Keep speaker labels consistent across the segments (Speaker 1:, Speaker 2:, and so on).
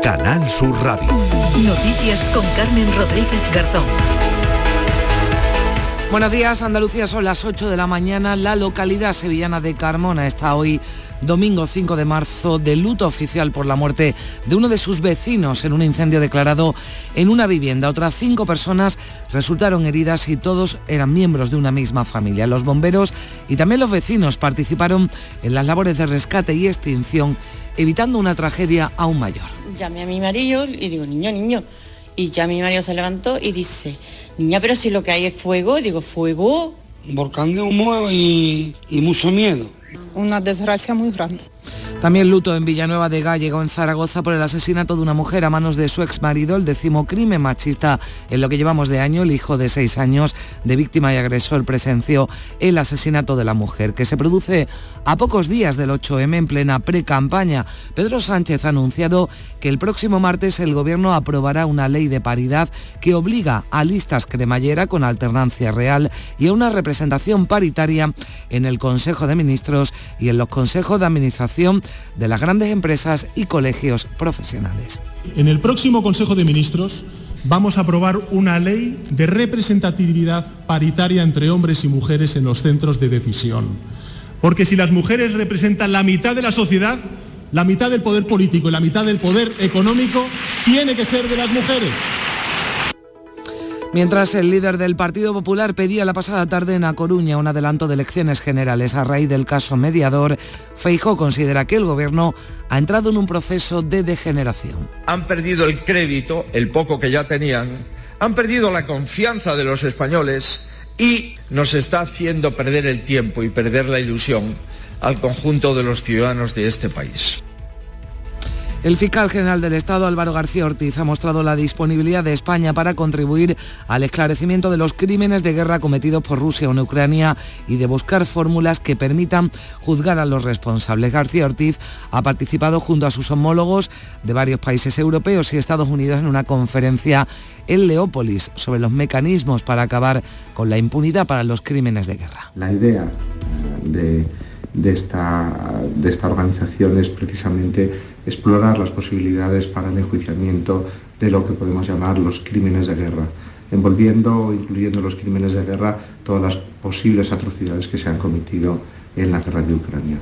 Speaker 1: Canal Sur Radio.
Speaker 2: Noticias con Carmen Rodríguez Garzón.
Speaker 3: Buenos días, Andalucía son las 8 de la mañana. La localidad sevillana de Carmona está hoy domingo 5 de marzo, de luto oficial por la muerte de uno de sus vecinos en un incendio declarado en una vivienda. Otras cinco personas resultaron heridas y todos eran miembros de una misma familia. Los bomberos y también los vecinos participaron en las labores de rescate y extinción, evitando una tragedia aún mayor.
Speaker 4: Llamé a mi marido y digo, niño, niño. Y ya mi marido se levantó y dice, niña, pero si lo que hay es fuego, digo, fuego.
Speaker 5: Un volcán de humo y, y mucho miedo.
Speaker 6: Una desgracia muy grande.
Speaker 3: También luto en Villanueva de Gallego, en Zaragoza, por el asesinato de una mujer a manos de su ex marido, el décimo crimen machista en lo que llevamos de año. El hijo de seis años de víctima y agresor presenció el asesinato de la mujer, que se produce a pocos días del 8M en plena pre-campaña. Pedro Sánchez ha anunciado que el próximo martes el Gobierno aprobará una ley de paridad que obliga a listas cremallera con alternancia real y a una representación paritaria en el Consejo de Ministros y en los consejos de administración de las grandes empresas y colegios profesionales.
Speaker 7: En el próximo Consejo de Ministros vamos a aprobar una ley de representatividad paritaria entre hombres y mujeres en los centros de decisión. Porque si las mujeres representan la mitad de la sociedad, la mitad del poder político y la mitad del poder económico tiene que ser de las mujeres.
Speaker 3: Mientras el líder del Partido Popular pedía la pasada tarde en A Coruña un adelanto de elecciones generales a raíz del caso mediador, Feijó considera que el gobierno ha entrado en un proceso de degeneración.
Speaker 8: Han perdido el crédito, el poco que ya tenían, han perdido la confianza de los españoles y nos está haciendo perder el tiempo y perder la ilusión al conjunto de los ciudadanos de este país.
Speaker 3: El fiscal general del Estado, Álvaro García Ortiz, ha mostrado la disponibilidad de España para contribuir al esclarecimiento de los crímenes de guerra cometidos por Rusia en Ucrania y de buscar fórmulas que permitan juzgar a los responsables. García Ortiz ha participado junto a sus homólogos de varios países europeos y Estados Unidos en una conferencia en Leópolis sobre los mecanismos para acabar con la impunidad para los crímenes de guerra.
Speaker 9: La idea de, de esta, de esta organización es precisamente explorar las posibilidades para el enjuiciamiento de lo que podemos llamar los crímenes de guerra, envolviendo o incluyendo los crímenes de guerra todas las posibles atrocidades que se han cometido en la guerra de Ucrania.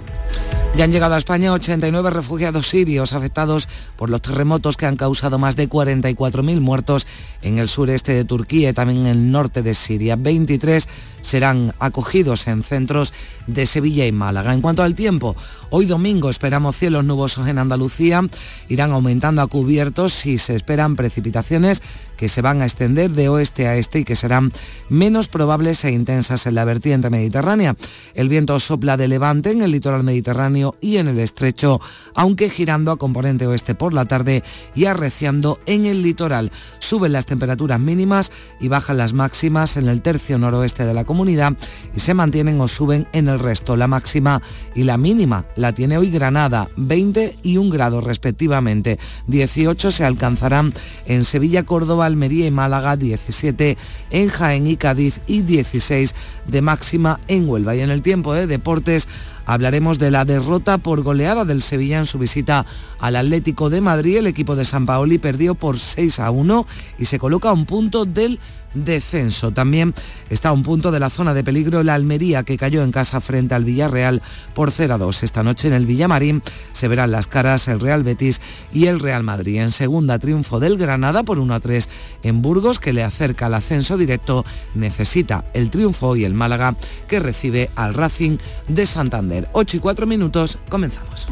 Speaker 3: Ya han llegado a España 89 refugiados sirios afectados por los terremotos que han causado más de 44.000 muertos en el sureste de Turquía y también en el norte de Siria. 23 serán acogidos en centros de Sevilla y Málaga. En cuanto al tiempo, hoy domingo esperamos cielos nubosos en Andalucía, irán aumentando a cubiertos y se esperan precipitaciones que se van a extender de oeste a este y que serán menos probables e intensas en la vertiente mediterránea. El viento sopla de levante en el litoral mediterráneo y en el estrecho, aunque girando a componente oeste por la tarde y arreciando en el litoral. Suben las temperaturas mínimas y bajan las máximas en el tercio noroeste de la comunidad y se mantienen o suben en el resto. La máxima y la mínima la tiene hoy Granada, 20 y 1 grados respectivamente. 18 se alcanzarán en Sevilla, Córdoba, Almería y Málaga, 17 en Jaén y Cádiz y 16 de máxima en Huelva. Y en el tiempo de deportes hablaremos de la derrota por goleada del Sevilla en su visita al Atlético de Madrid. El equipo de San Paoli perdió por 6 a 1 y se coloca a un punto del descenso. También está a un punto de la zona de peligro la Almería, que cayó en casa frente al Villarreal por 0 a 2. Esta noche en el Villamarín se verán las caras el Real Betis y el Real Madrid. En segunda, triunfo del Granada por 1 a 3 en Burgos, que le acerca al ascenso directo. Necesita el triunfo y el Málaga, que recibe al Racing de Santander. 8 y 4 minutos, comenzamos.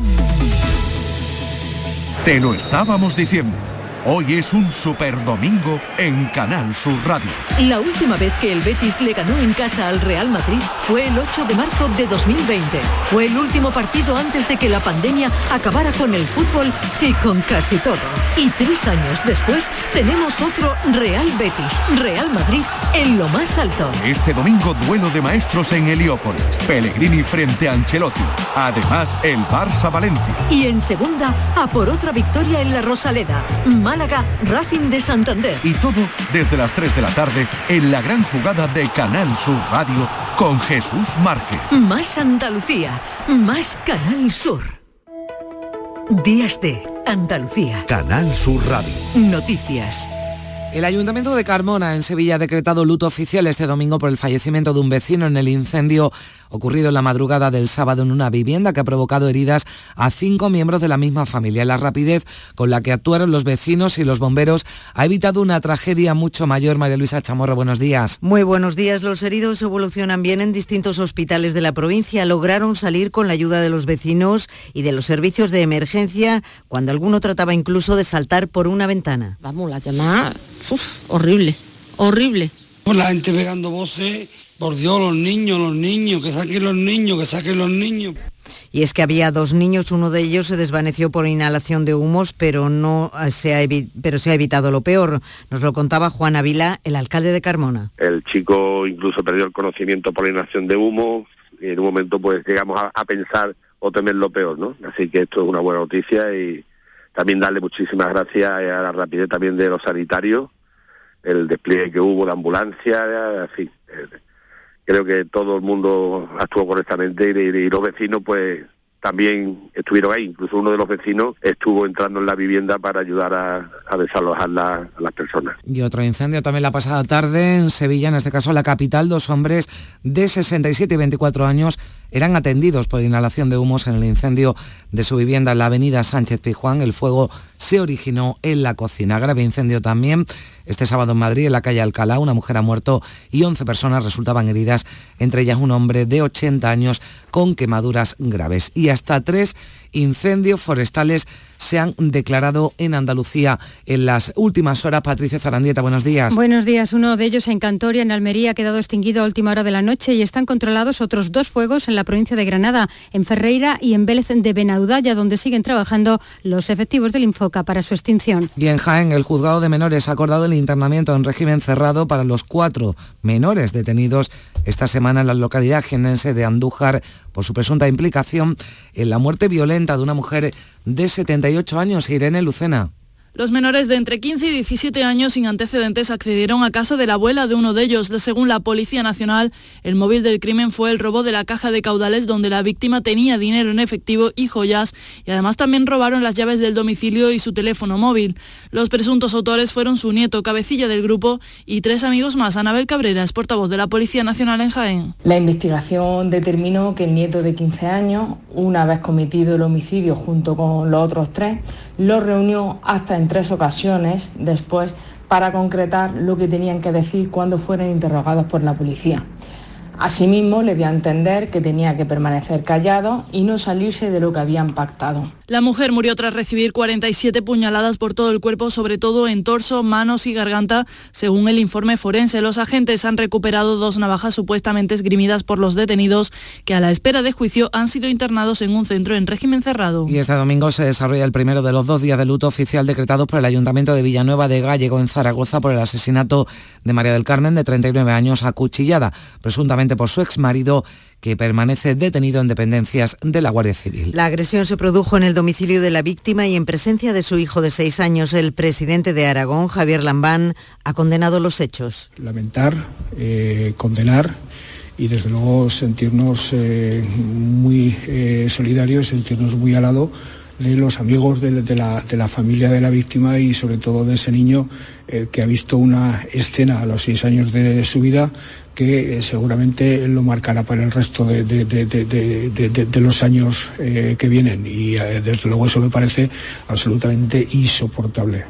Speaker 1: Te lo estábamos diciendo. Hoy es un super domingo en Canal Sur Radio.
Speaker 2: La última vez que el Betis le ganó en casa al Real Madrid fue el 8 de marzo de 2020. Fue el último partido antes de que la pandemia acabara con el fútbol y con casi todo. Y tres años después tenemos otro Real Betis, Real Madrid, en lo más alto.
Speaker 1: Este domingo duelo de maestros en Heliópolis. Pellegrini frente a Ancelotti. Además, el Barça Valencia.
Speaker 2: Y en segunda, a por otra victoria en la Rosaleda. Málaga, Racing de Santander.
Speaker 1: Y todo desde las 3 de la tarde en la gran jugada de Canal Sur Radio con Jesús Márquez.
Speaker 2: Más Andalucía, más Canal Sur. Días de Andalucía.
Speaker 10: Canal Sur Radio.
Speaker 2: Noticias.
Speaker 3: El Ayuntamiento de Carmona, en Sevilla, ha decretado luto oficial este domingo por el fallecimiento de un vecino en el incendio ocurrido en la madrugada del sábado en una vivienda que ha provocado heridas a cinco miembros de la misma familia. La rapidez con la que actuaron los vecinos y los bomberos ha evitado una tragedia mucho mayor. María Luisa Chamorro, buenos días.
Speaker 11: Muy buenos días. Los heridos evolucionan bien en distintos hospitales de la provincia. Lograron salir con la ayuda de los vecinos y de los servicios de emergencia cuando alguno trataba incluso de saltar por una ventana.
Speaker 4: Vamos, la llamada, horrible, horrible.
Speaker 5: Por la gente pegando voces por Dios, los niños, los niños, que saquen los niños, que saquen los niños.
Speaker 11: Y es que había dos niños, uno de ellos se desvaneció por inhalación de humos, pero, no se ha pero se ha evitado lo peor. Nos lo contaba Juan Avila, el alcalde de Carmona.
Speaker 12: El chico incluso perdió el conocimiento por la inhalación de humo y en un momento pues llegamos a, a pensar o temer lo peor, ¿no? Así que esto es una buena noticia y también darle muchísimas gracias a la rapidez también de los sanitarios, el despliegue que hubo de ambulancia, así creo que todo el mundo actuó correctamente y, los vecinos pues también estuvieron ahí. Incluso uno de los vecinos estuvo entrando en la vivienda para ayudar a, desalojar a las personas.
Speaker 3: Y otro incendio también la pasada tarde en Sevilla, en este caso la capital. Dos hombres de 67 y 24 años eran atendidos por inhalación de humos en el incendio de su vivienda en la avenida Sánchez Pijuán. El fuego se originó en la cocina. Grave incendio también este sábado en Madrid, en la calle Alcalá, una mujer ha muerto y 11 personas resultaban heridas, entre ellas un hombre de 80 años con quemaduras graves. Y hasta tres incendios forestales se han declarado en Andalucía en las últimas horas. Patricia Zarandieta, buenos días.
Speaker 13: Buenos días. Uno de ellos en Cantoria, en Almería, ha quedado extinguido a última hora de la noche y están controlados otros dos fuegos en la provincia de Granada, en Ferreira y en Vélez de Benaudalla, donde siguen trabajando los efectivos del Infoca para su extinción.
Speaker 3: Y en Jaén, el juzgado de menores ha acordado el internamiento en régimen cerrado para los cuatro menores detenidos esta semana en la localidad genense de Andújar por su presunta implicación en la muerte violenta de una mujer de 78 años, Irene Lucena.
Speaker 14: Los menores de entre 15 y 17 años sin antecedentes accedieron a casa de la abuela de uno de ellos. Según la Policía Nacional, el móvil del crimen fue el robo de la caja de caudales donde la víctima tenía dinero en efectivo y joyas y además también robaron las llaves del domicilio y su teléfono móvil. Los presuntos autores fueron su nieto, cabecilla del grupo, y tres amigos más. Anabel Cabrera es portavoz de la Policía Nacional en Jaén.
Speaker 15: La investigación determinó que el nieto de 15 años, una vez cometido el homicidio junto con los otros tres, lo reunió hasta en tres ocasiones después para concretar lo que tenían que decir cuando fueran interrogados por la policía. Asimismo, le dio a entender que tenía que permanecer callado y no salirse de lo que habían pactado.
Speaker 14: La mujer murió tras recibir 47 puñaladas por todo el cuerpo, sobre todo en torso, manos y garganta, según el informe forense. Los agentes han recuperado dos navajas supuestamente esgrimidas por los detenidos, que a la espera de juicio han sido internados en un centro en régimen cerrado.
Speaker 3: Y este domingo se desarrolla el primero de los dos días de luto oficial decretados por el Ayuntamiento de Villanueva de Gallego en Zaragoza por el asesinato de María del Carmen, de 39 años, acuchillada, presuntamente por su exmarido que permanece detenido en dependencias de la Guardia Civil.
Speaker 11: La agresión se produjo en el domicilio de la víctima y en presencia de su hijo de seis años. El presidente de Aragón, Javier Lambán, ha condenado los hechos.
Speaker 16: Lamentar, eh, condenar y desde luego sentirnos eh, muy eh, solidarios, sentirnos muy al lado de los amigos de, la, familia de la víctima y sobre todo de ese niño que ha visto una escena a los seis años de su vida que eh, seguramente lo marcará para el resto de, los años eh, que vienen y eh, desde luego eso me parece absolutamente insoportable.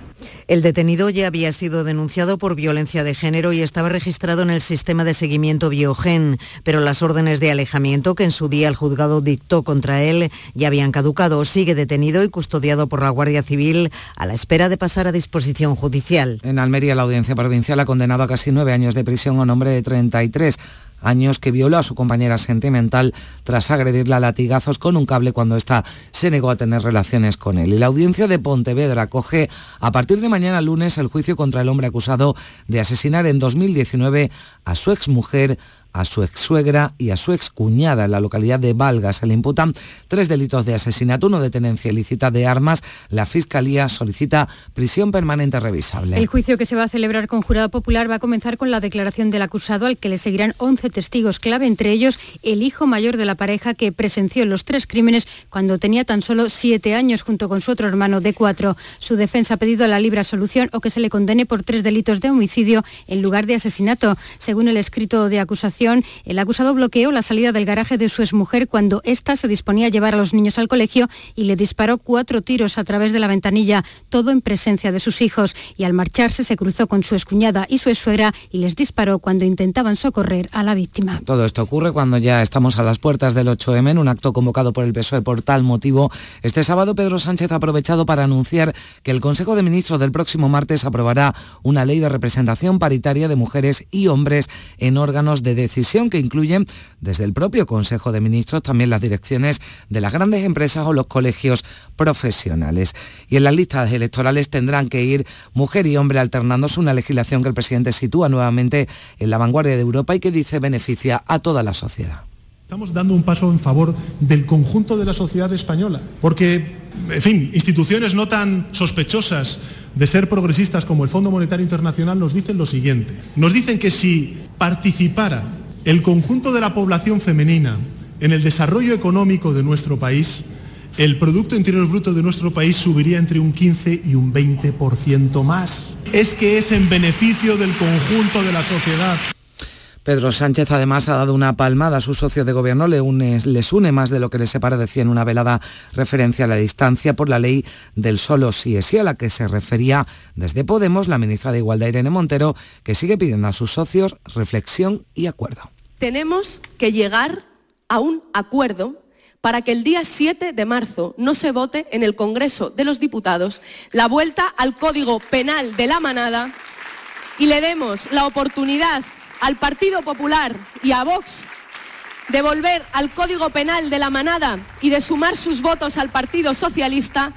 Speaker 11: El detenido ya había sido denunciado por violencia de género y estaba registrado en el sistema de seguimiento Biogen, pero las órdenes de alejamiento que en su día el juzgado dictó contra él ya habían caducado. Sigue detenido y custodiado por la Guardia Civil a la espera de pasar a disposición judicial.
Speaker 3: En Almería, la audiencia provincial ha condenado a casi nueve años de prisión a un hombre de 33 años que violó a su compañera sentimental tras agredirla a latigazos con un cable cuando ésta se negó a tener relaciones con él. Y la audiencia de Pontevedra coge a partir de mañana lunes el juicio contra el hombre acusado de asesinar en 2019 a su exmujer a su ex suegra y a su ex cuñada en la localidad de Valga. Se le imputan tres delitos de asesinato, uno de tenencia ilícita de armas. La Fiscalía solicita prisión permanente revisable.
Speaker 13: El juicio que se va a celebrar con jurado popular va a comenzar con la declaración del acusado al que le seguirán 11 testigos clave, entre ellos el hijo mayor de la pareja que presenció los tres crímenes cuando tenía tan solo siete años junto con su otro hermano de cuatro. Su defensa ha pedido la libre solución o que se le condene por tres delitos de homicidio en lugar de asesinato. Según el escrito de acusación, el acusado bloqueó la salida del garaje de su exmujer cuando ésta se disponía a llevar a los niños al colegio y le disparó cuatro tiros a través de la ventanilla, todo en presencia de sus hijos. Y al marcharse se cruzó con su excuñada y su exsuegra y les disparó cuando intentaban socorrer a la víctima.
Speaker 3: Todo esto ocurre cuando ya estamos a las puertas del 8M en un acto convocado por el PSOE por tal motivo. Este sábado Pedro Sánchez ha aprovechado para anunciar que el Consejo de Ministros del próximo martes aprobará una ley de representación paritaria de mujeres y hombres en órganos de decisión que incluyen desde el propio Consejo de Ministros también las direcciones de las grandes empresas o los colegios profesionales. Y en las listas electorales tendrán que ir mujer y hombre alternándose una legislación que el presidente sitúa nuevamente en la vanguardia de Europa y que dice beneficia a toda la sociedad.
Speaker 7: Estamos dando un paso en favor del conjunto de la sociedad española, porque, en fin, instituciones no tan sospechosas de ser progresistas como el Fondo Monetario Internacional nos dicen lo siguiente. Nos dicen que si participara el conjunto de la población femenina en el desarrollo económico de nuestro país, el Producto Interior Bruto de nuestro país subiría entre un 15 y un 20% más. Es que es en beneficio del conjunto de la sociedad.
Speaker 3: Pedro Sánchez además ha dado una palmada a su socio de gobierno, les une más de lo que les separa, decía en una velada referencia a la distancia por la ley del solo sí es sí, a la que se refería desde Podemos la ministra de Igualdad Irene Montero, que sigue pidiendo a sus socios reflexión y acuerdo.
Speaker 17: Tenemos que llegar a un acuerdo para que el día 7 de marzo no se vote en el Congreso de los Diputados la vuelta al Código Penal de la Manada y le demos la oportunidad al Partido Popular y a Vox de volver al Código Penal de la Manada y de sumar sus votos al Partido Socialista.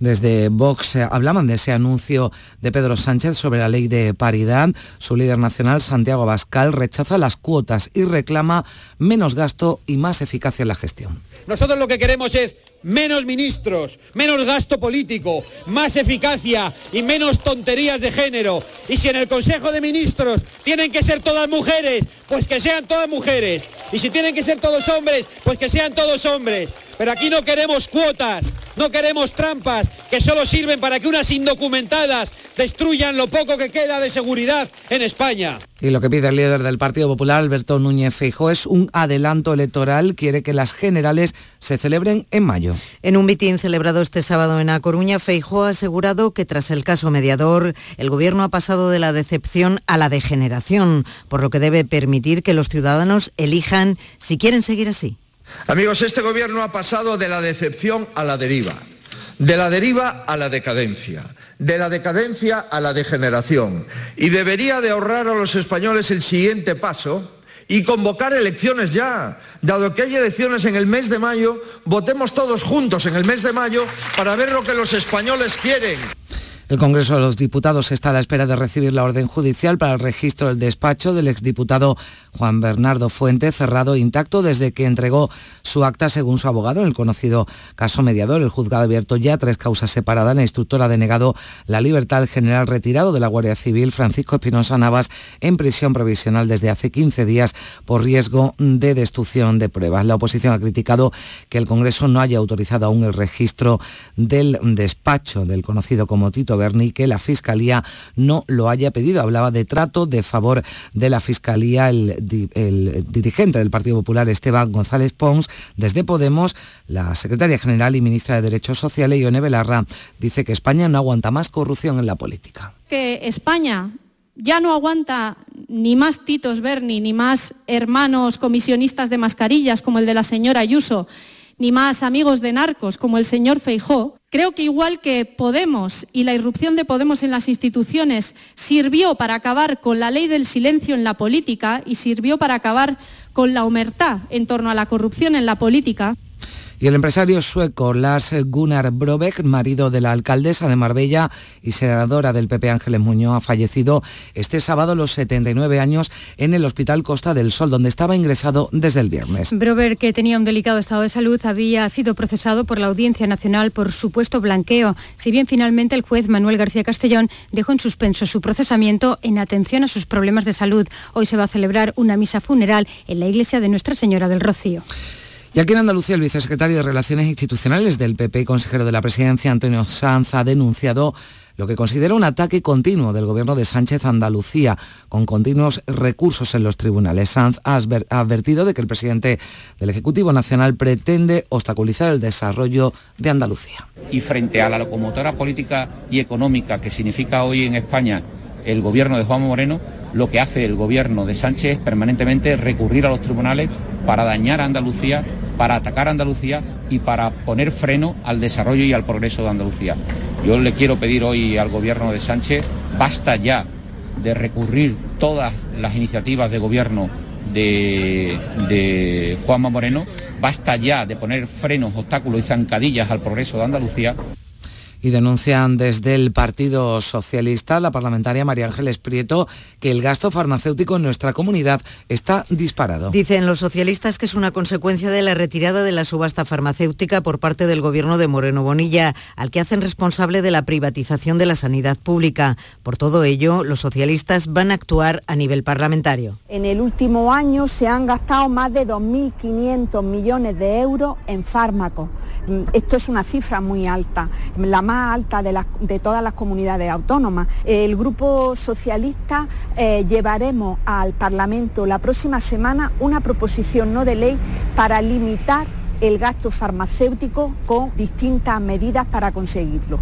Speaker 3: Desde Vox eh, hablaban de ese anuncio de Pedro Sánchez sobre la ley de paridad. Su líder nacional, Santiago Abascal, rechaza las cuotas y reclama menos gasto y más eficacia en la gestión.
Speaker 18: Nosotros lo que queremos es menos ministros, menos gasto político, más eficacia y menos tonterías de género. Y si en el Consejo de Ministros tienen que ser todas mujeres, pues que sean todas mujeres. Y si tienen que ser todos hombres, pues que sean todos hombres. Pero aquí no queremos cuotas, no queremos trampas que solo sirven para que unas indocumentadas destruyan lo poco que queda de seguridad en España.
Speaker 3: Y lo que pide el líder del Partido Popular, Alberto Núñez Feijóo, es un adelanto electoral. Quiere que las generales se celebren en mayo.
Speaker 19: En un mitin celebrado este sábado en A Coruña, Feijóo ha asegurado que tras el caso mediador, el Gobierno ha pasado de la decepción a la degeneración, por lo que debe permitir que los ciudadanos elijan si quieren seguir así.
Speaker 8: Amigos, este gobierno ha pasado de la decepción a la deriva, de la deriva a la decadencia, de la decadencia a la degeneración y debería de ahorrar a los españoles el siguiente paso y convocar elecciones ya. Dado que hay elecciones en el mes de mayo, votemos todos juntos en el mes de mayo para ver lo que los españoles quieren.
Speaker 3: El Congreso de los Diputados está a la espera de recibir la orden judicial para el registro del despacho del exdiputado Juan Bernardo Fuente, cerrado e intacto desde que entregó su acta según su abogado en el conocido caso mediador. El juzgado ha abierto ya tres causas separadas. La instructora ha denegado la libertad al general retirado de la Guardia Civil, Francisco Espinosa Navas, en prisión provisional desde hace 15 días por riesgo de destrucción de pruebas. La oposición ha criticado que el Congreso no haya autorizado aún el registro del despacho del conocido como Tito Berni, que la Fiscalía no lo haya pedido. Hablaba de trato de favor de la Fiscalía el, el dirigente del Partido Popular, Esteban González Pons. Desde Podemos, la secretaria general y ministra de Derechos Sociales, Ione Belarra, dice que España no aguanta más corrupción en la política.
Speaker 20: Que España ya no aguanta ni más Titos Berni, ni más hermanos comisionistas de mascarillas como el de la señora Ayuso, ni más amigos de narcos como el señor Feijó, creo que igual que Podemos y la irrupción de Podemos en las instituciones sirvió para acabar con la ley del silencio en la política y sirvió para acabar con la humertad en torno a la corrupción en la política,
Speaker 3: Y el empresario sueco Lars Gunnar Brobeck, marido de la alcaldesa de Marbella y senadora del PP Ángeles Muñoz, ha fallecido este sábado a los 79 años en el Hospital Costa del Sol, donde estaba ingresado desde el viernes.
Speaker 13: Brobeck, que tenía un delicado estado de salud, había sido procesado por la Audiencia Nacional por supuesto blanqueo, si bien finalmente el juez Manuel García Castellón dejó en suspenso su procesamiento en atención a sus problemas de salud. Hoy se va a celebrar una misa funeral en la iglesia de Nuestra Señora del Rocío.
Speaker 3: Y aquí en Andalucía, el vicesecretario de Relaciones Institucionales del PP y consejero de la Presidencia, Antonio Sanz, ha denunciado lo que considera un ataque continuo del gobierno de Sánchez Andalucía, con continuos recursos en los tribunales. Sanz ha advertido de que el presidente del Ejecutivo Nacional pretende obstaculizar el desarrollo de Andalucía.
Speaker 21: Y frente a la locomotora política y económica que significa hoy en España el gobierno de Juan Moreno, lo que hace el gobierno de Sánchez es permanentemente recurrir a los tribunales para dañar a Andalucía para atacar a Andalucía y para poner freno al desarrollo y al progreso de Andalucía. Yo le quiero pedir hoy al gobierno de Sánchez, basta ya de recurrir todas las iniciativas de gobierno de, de Juanma Moreno, basta ya de poner frenos, obstáculos y zancadillas al progreso de Andalucía
Speaker 3: y denuncian desde el Partido Socialista, la parlamentaria María Ángeles Prieto, que el gasto farmacéutico en nuestra comunidad está disparado.
Speaker 11: Dicen los socialistas que es una consecuencia de la retirada de la subasta farmacéutica por parte del gobierno de Moreno Bonilla, al que hacen responsable de la privatización de la sanidad pública. Por todo ello, los socialistas van a actuar a nivel parlamentario.
Speaker 22: En el último año se han gastado más de 2.500 millones de euros en fármacos. Esto es una cifra muy alta. La alta de, todas las comunidades autónomas. El Grupo Socialista eh, llevaremos al Parlamento la próxima semana una proposición no de ley para limitar el gasto farmacéutico con distintas medidas para conseguirlo.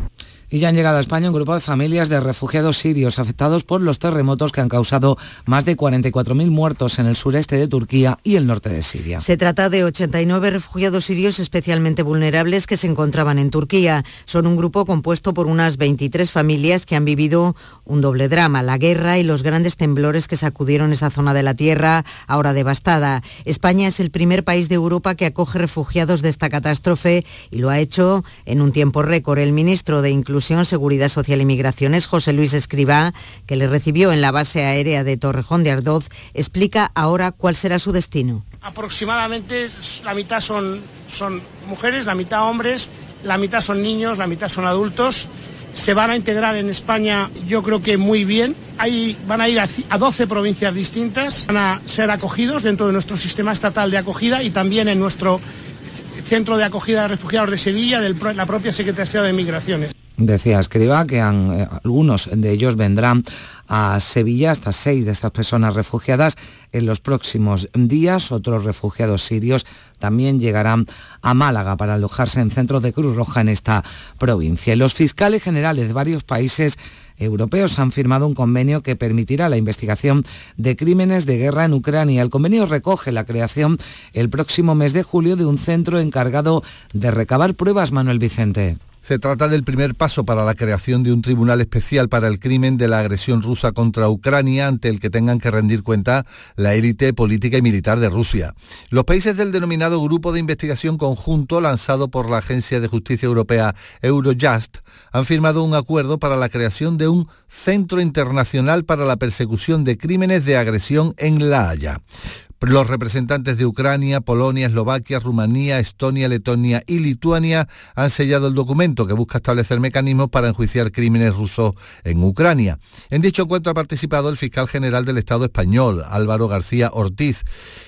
Speaker 3: Y ya han llegado a España un grupo de familias de refugiados sirios afectados por los terremotos que han causado más de 44.000 muertos en el sureste de Turquía y el norte de Siria.
Speaker 11: Se trata de 89 refugiados sirios especialmente vulnerables que se encontraban en Turquía. Son un grupo compuesto por unas 23 familias que han vivido un doble drama, la guerra y los grandes temblores que sacudieron esa zona de la tierra, ahora devastada. España es el primer país de Europa que acoge refugiados de esta catástrofe y lo ha hecho en un tiempo récord. El ministro de Inclusión Seguridad Social y Migraciones, José Luis Escribá, que le recibió en la base aérea de Torrejón de Ardoz, explica ahora cuál será su destino.
Speaker 23: Aproximadamente la mitad son, mujeres, la mitad hombres, la mitad son niños, la mitad son adultos. Se van a integrar en España, yo creo que muy bien. Ahí van a ir a 12 provincias distintas, van a ser acogidos dentro de nuestro sistema estatal de acogida y también en nuestro centro de acogida de refugiados de Sevilla, de la propia Secretaría de Migraciones.
Speaker 3: Decía Escriba que eh, algunos de ellos vendrán a Sevilla, hasta seis de estas personas refugiadas en los próximos días. Otros refugiados sirios también llegarán a Málaga para alojarse en centros de Cruz Roja en esta provincia. Los fiscales generales de varios países europeos han firmado un convenio que permitirá la investigación de crímenes de guerra en Ucrania. El convenio recoge la creación el próximo mes de julio de un centro encargado de recabar pruebas, Manuel Vicente.
Speaker 24: Se trata del primer paso para la creación de un tribunal especial para el crimen de la agresión rusa contra Ucrania, ante el que tengan que rendir cuenta la élite política y militar de Rusia. Los países del denominado Grupo de Investigación Conjunto, lanzado por la Agencia de Justicia Europea Eurojust, han firmado un acuerdo para la creación de un Centro Internacional para la Persecución de Crímenes de Agresión en La Haya. Los representantes de Ucrania, Polonia, Eslovaquia, Rumanía, Estonia, Letonia y Lituania han sellado el documento que busca establecer mecanismos para enjuiciar crímenes rusos en Ucrania. En dicho encuentro ha participado el fiscal general del Estado español, Álvaro García Ortiz,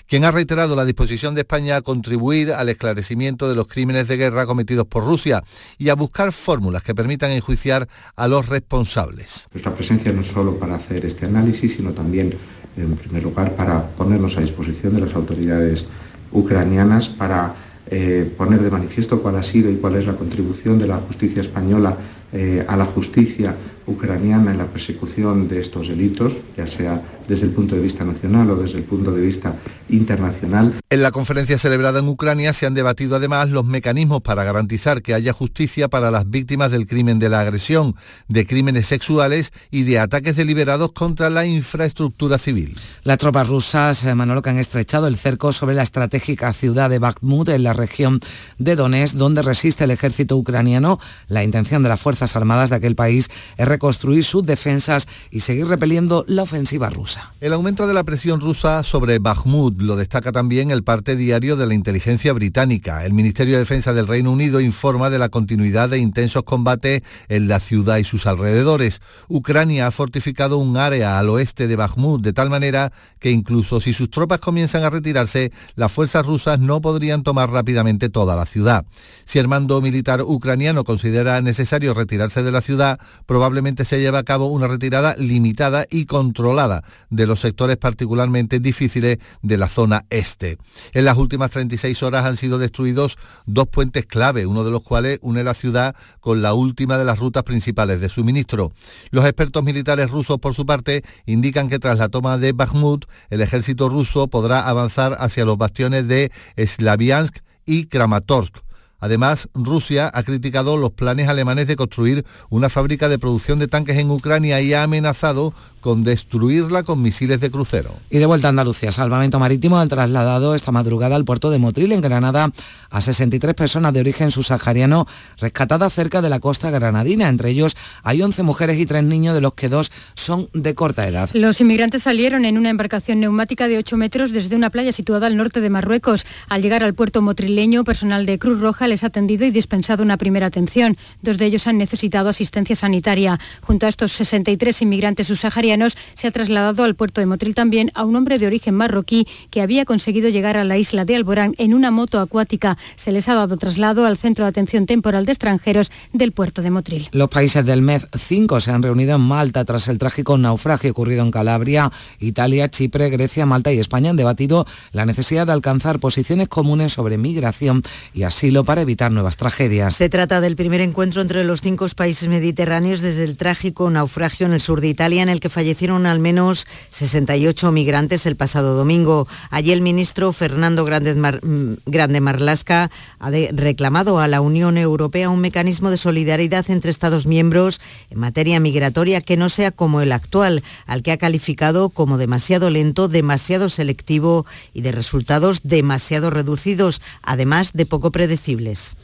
Speaker 24: quien ha reiterado la disposición de España a contribuir al esclarecimiento de los crímenes de guerra cometidos por Rusia y a buscar fórmulas que permitan enjuiciar a los responsables.
Speaker 9: Nuestra presencia no solo para hacer este análisis, sino también en primer lugar, para ponernos a disposición de las autoridades ucranianas, para eh, poner de manifiesto cuál ha sido y cuál es la contribución de la justicia española eh, a la justicia ucraniana en la persecución de estos delitos, ya sea desde el punto de vista nacional o desde el punto de vista internacional.
Speaker 24: En la conferencia celebrada en Ucrania se han debatido además los mecanismos para garantizar que haya justicia para las víctimas del crimen de la agresión, de crímenes sexuales y de ataques deliberados contra la infraestructura civil.
Speaker 3: Las tropas rusas, eh, Manolo, que han estrechado el cerco sobre la estratégica ciudad de Bakhmut en la región de Donetsk, donde resiste el ejército ucraniano. La intención de las Fuerzas Armadas de aquel país es reconstruir sus defensas y seguir repeliendo la ofensiva rusa.
Speaker 24: El aumento de la presión rusa sobre Bakhmut lo destaca también el parte diario de la inteligencia británica. El Ministerio de Defensa del Reino Unido informa de la continuidad de intensos combates en la ciudad y sus alrededores. Ucrania ha fortificado un área al oeste de Bakhmut de tal manera que incluso si sus tropas comienzan a retirarse, las fuerzas rusas no podrían tomar rápidamente toda la ciudad. Si el mando militar ucraniano considera necesario retirarse de la ciudad, probablemente se lleve a cabo una retirada limitada y controlada de los sectores particularmente difíciles de la zona este. En las últimas 36 horas han sido destruidos dos puentes clave, uno de los cuales une la ciudad con la última de las rutas principales de suministro. Los expertos militares rusos, por su parte, indican que tras la toma de Bakhmut, el ejército ruso podrá avanzar hacia los bastiones de Slaviansk y Kramatorsk. Además, Rusia ha criticado los planes alemanes de construir una fábrica de producción de tanques en Ucrania y ha amenazado con destruirla con misiles de crucero.
Speaker 3: Y de vuelta a Andalucía, Salvamento Marítimo ha trasladado esta madrugada al puerto de Motril, en Granada, a 63 personas de origen subsahariano rescatadas cerca de la costa granadina. Entre ellos hay 11 mujeres y 3 niños, de los que dos son de corta edad.
Speaker 13: Los inmigrantes salieron en una embarcación neumática de 8 metros desde una playa situada al norte de Marruecos. Al llegar al puerto motrileño, personal de Cruz Roja les ha atendido y dispensado una primera atención. Dos de ellos han necesitado asistencia sanitaria. Junto a estos 63 inmigrantes subsaharianos, se ha trasladado al puerto de Motril también a un hombre de origen marroquí que había conseguido llegar a la isla de Alborán en una moto acuática. Se les ha dado traslado al Centro de Atención Temporal de Extranjeros del puerto de Motril.
Speaker 3: Los países del MEF 5 se han reunido en Malta tras el trágico naufragio ocurrido en Calabria. Italia, Chipre, Grecia, Malta y España han debatido la necesidad de alcanzar posiciones comunes sobre migración y asilo para evitar nuevas tragedias.
Speaker 11: Se trata del primer encuentro entre los cinco países mediterráneos desde el trágico naufragio en el sur de Italia en el que fallecieron al menos 68 migrantes el pasado domingo. Allí el ministro Fernando Grande, Marlasca ha reclamado a la Unión Europea un mecanismo de solidaridad entre Estados miembros en materia migratoria que no sea como el actual, al que ha calificado como demasiado lento, demasiado selectivo y de resultados demasiado reducidos, además de poco predecibles.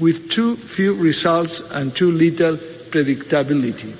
Speaker 25: With too few results and too little predictability.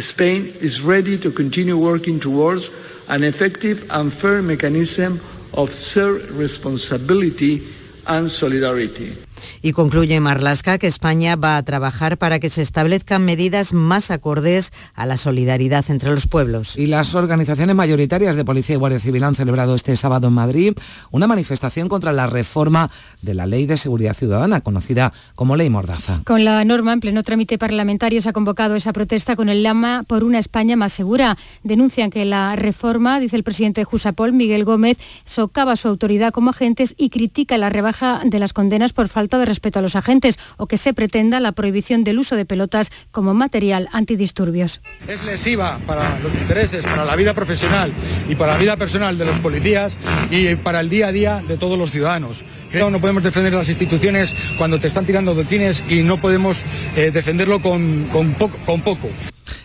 Speaker 25: Spain is ready to continue working towards an effective and fair mechanism of shared responsibility and solidarity.
Speaker 11: Y concluye Marlasca que España va a trabajar para que se establezcan medidas más acordes a la solidaridad entre los pueblos.
Speaker 3: Y las organizaciones mayoritarias de Policía y Guardia Civil han celebrado este sábado en Madrid una manifestación contra la reforma de la Ley de Seguridad Ciudadana, conocida como Ley Mordaza.
Speaker 13: Con la norma en pleno trámite parlamentario se ha convocado esa protesta con el lama por una España más segura. Denuncian que la reforma, dice el presidente de Jusapol, Miguel Gómez, socava su autoridad como agentes y critica la rebaja de las condenas por falta de respeto a los agentes o que se pretenda la prohibición del uso de pelotas como material antidisturbios.
Speaker 18: Es lesiva para los intereses, para la vida profesional y para la vida personal de los policías y para el día a día de todos los ciudadanos. Creo que no podemos defender las instituciones cuando te están tirando doquines y no podemos eh, defenderlo con, con, poco, con poco.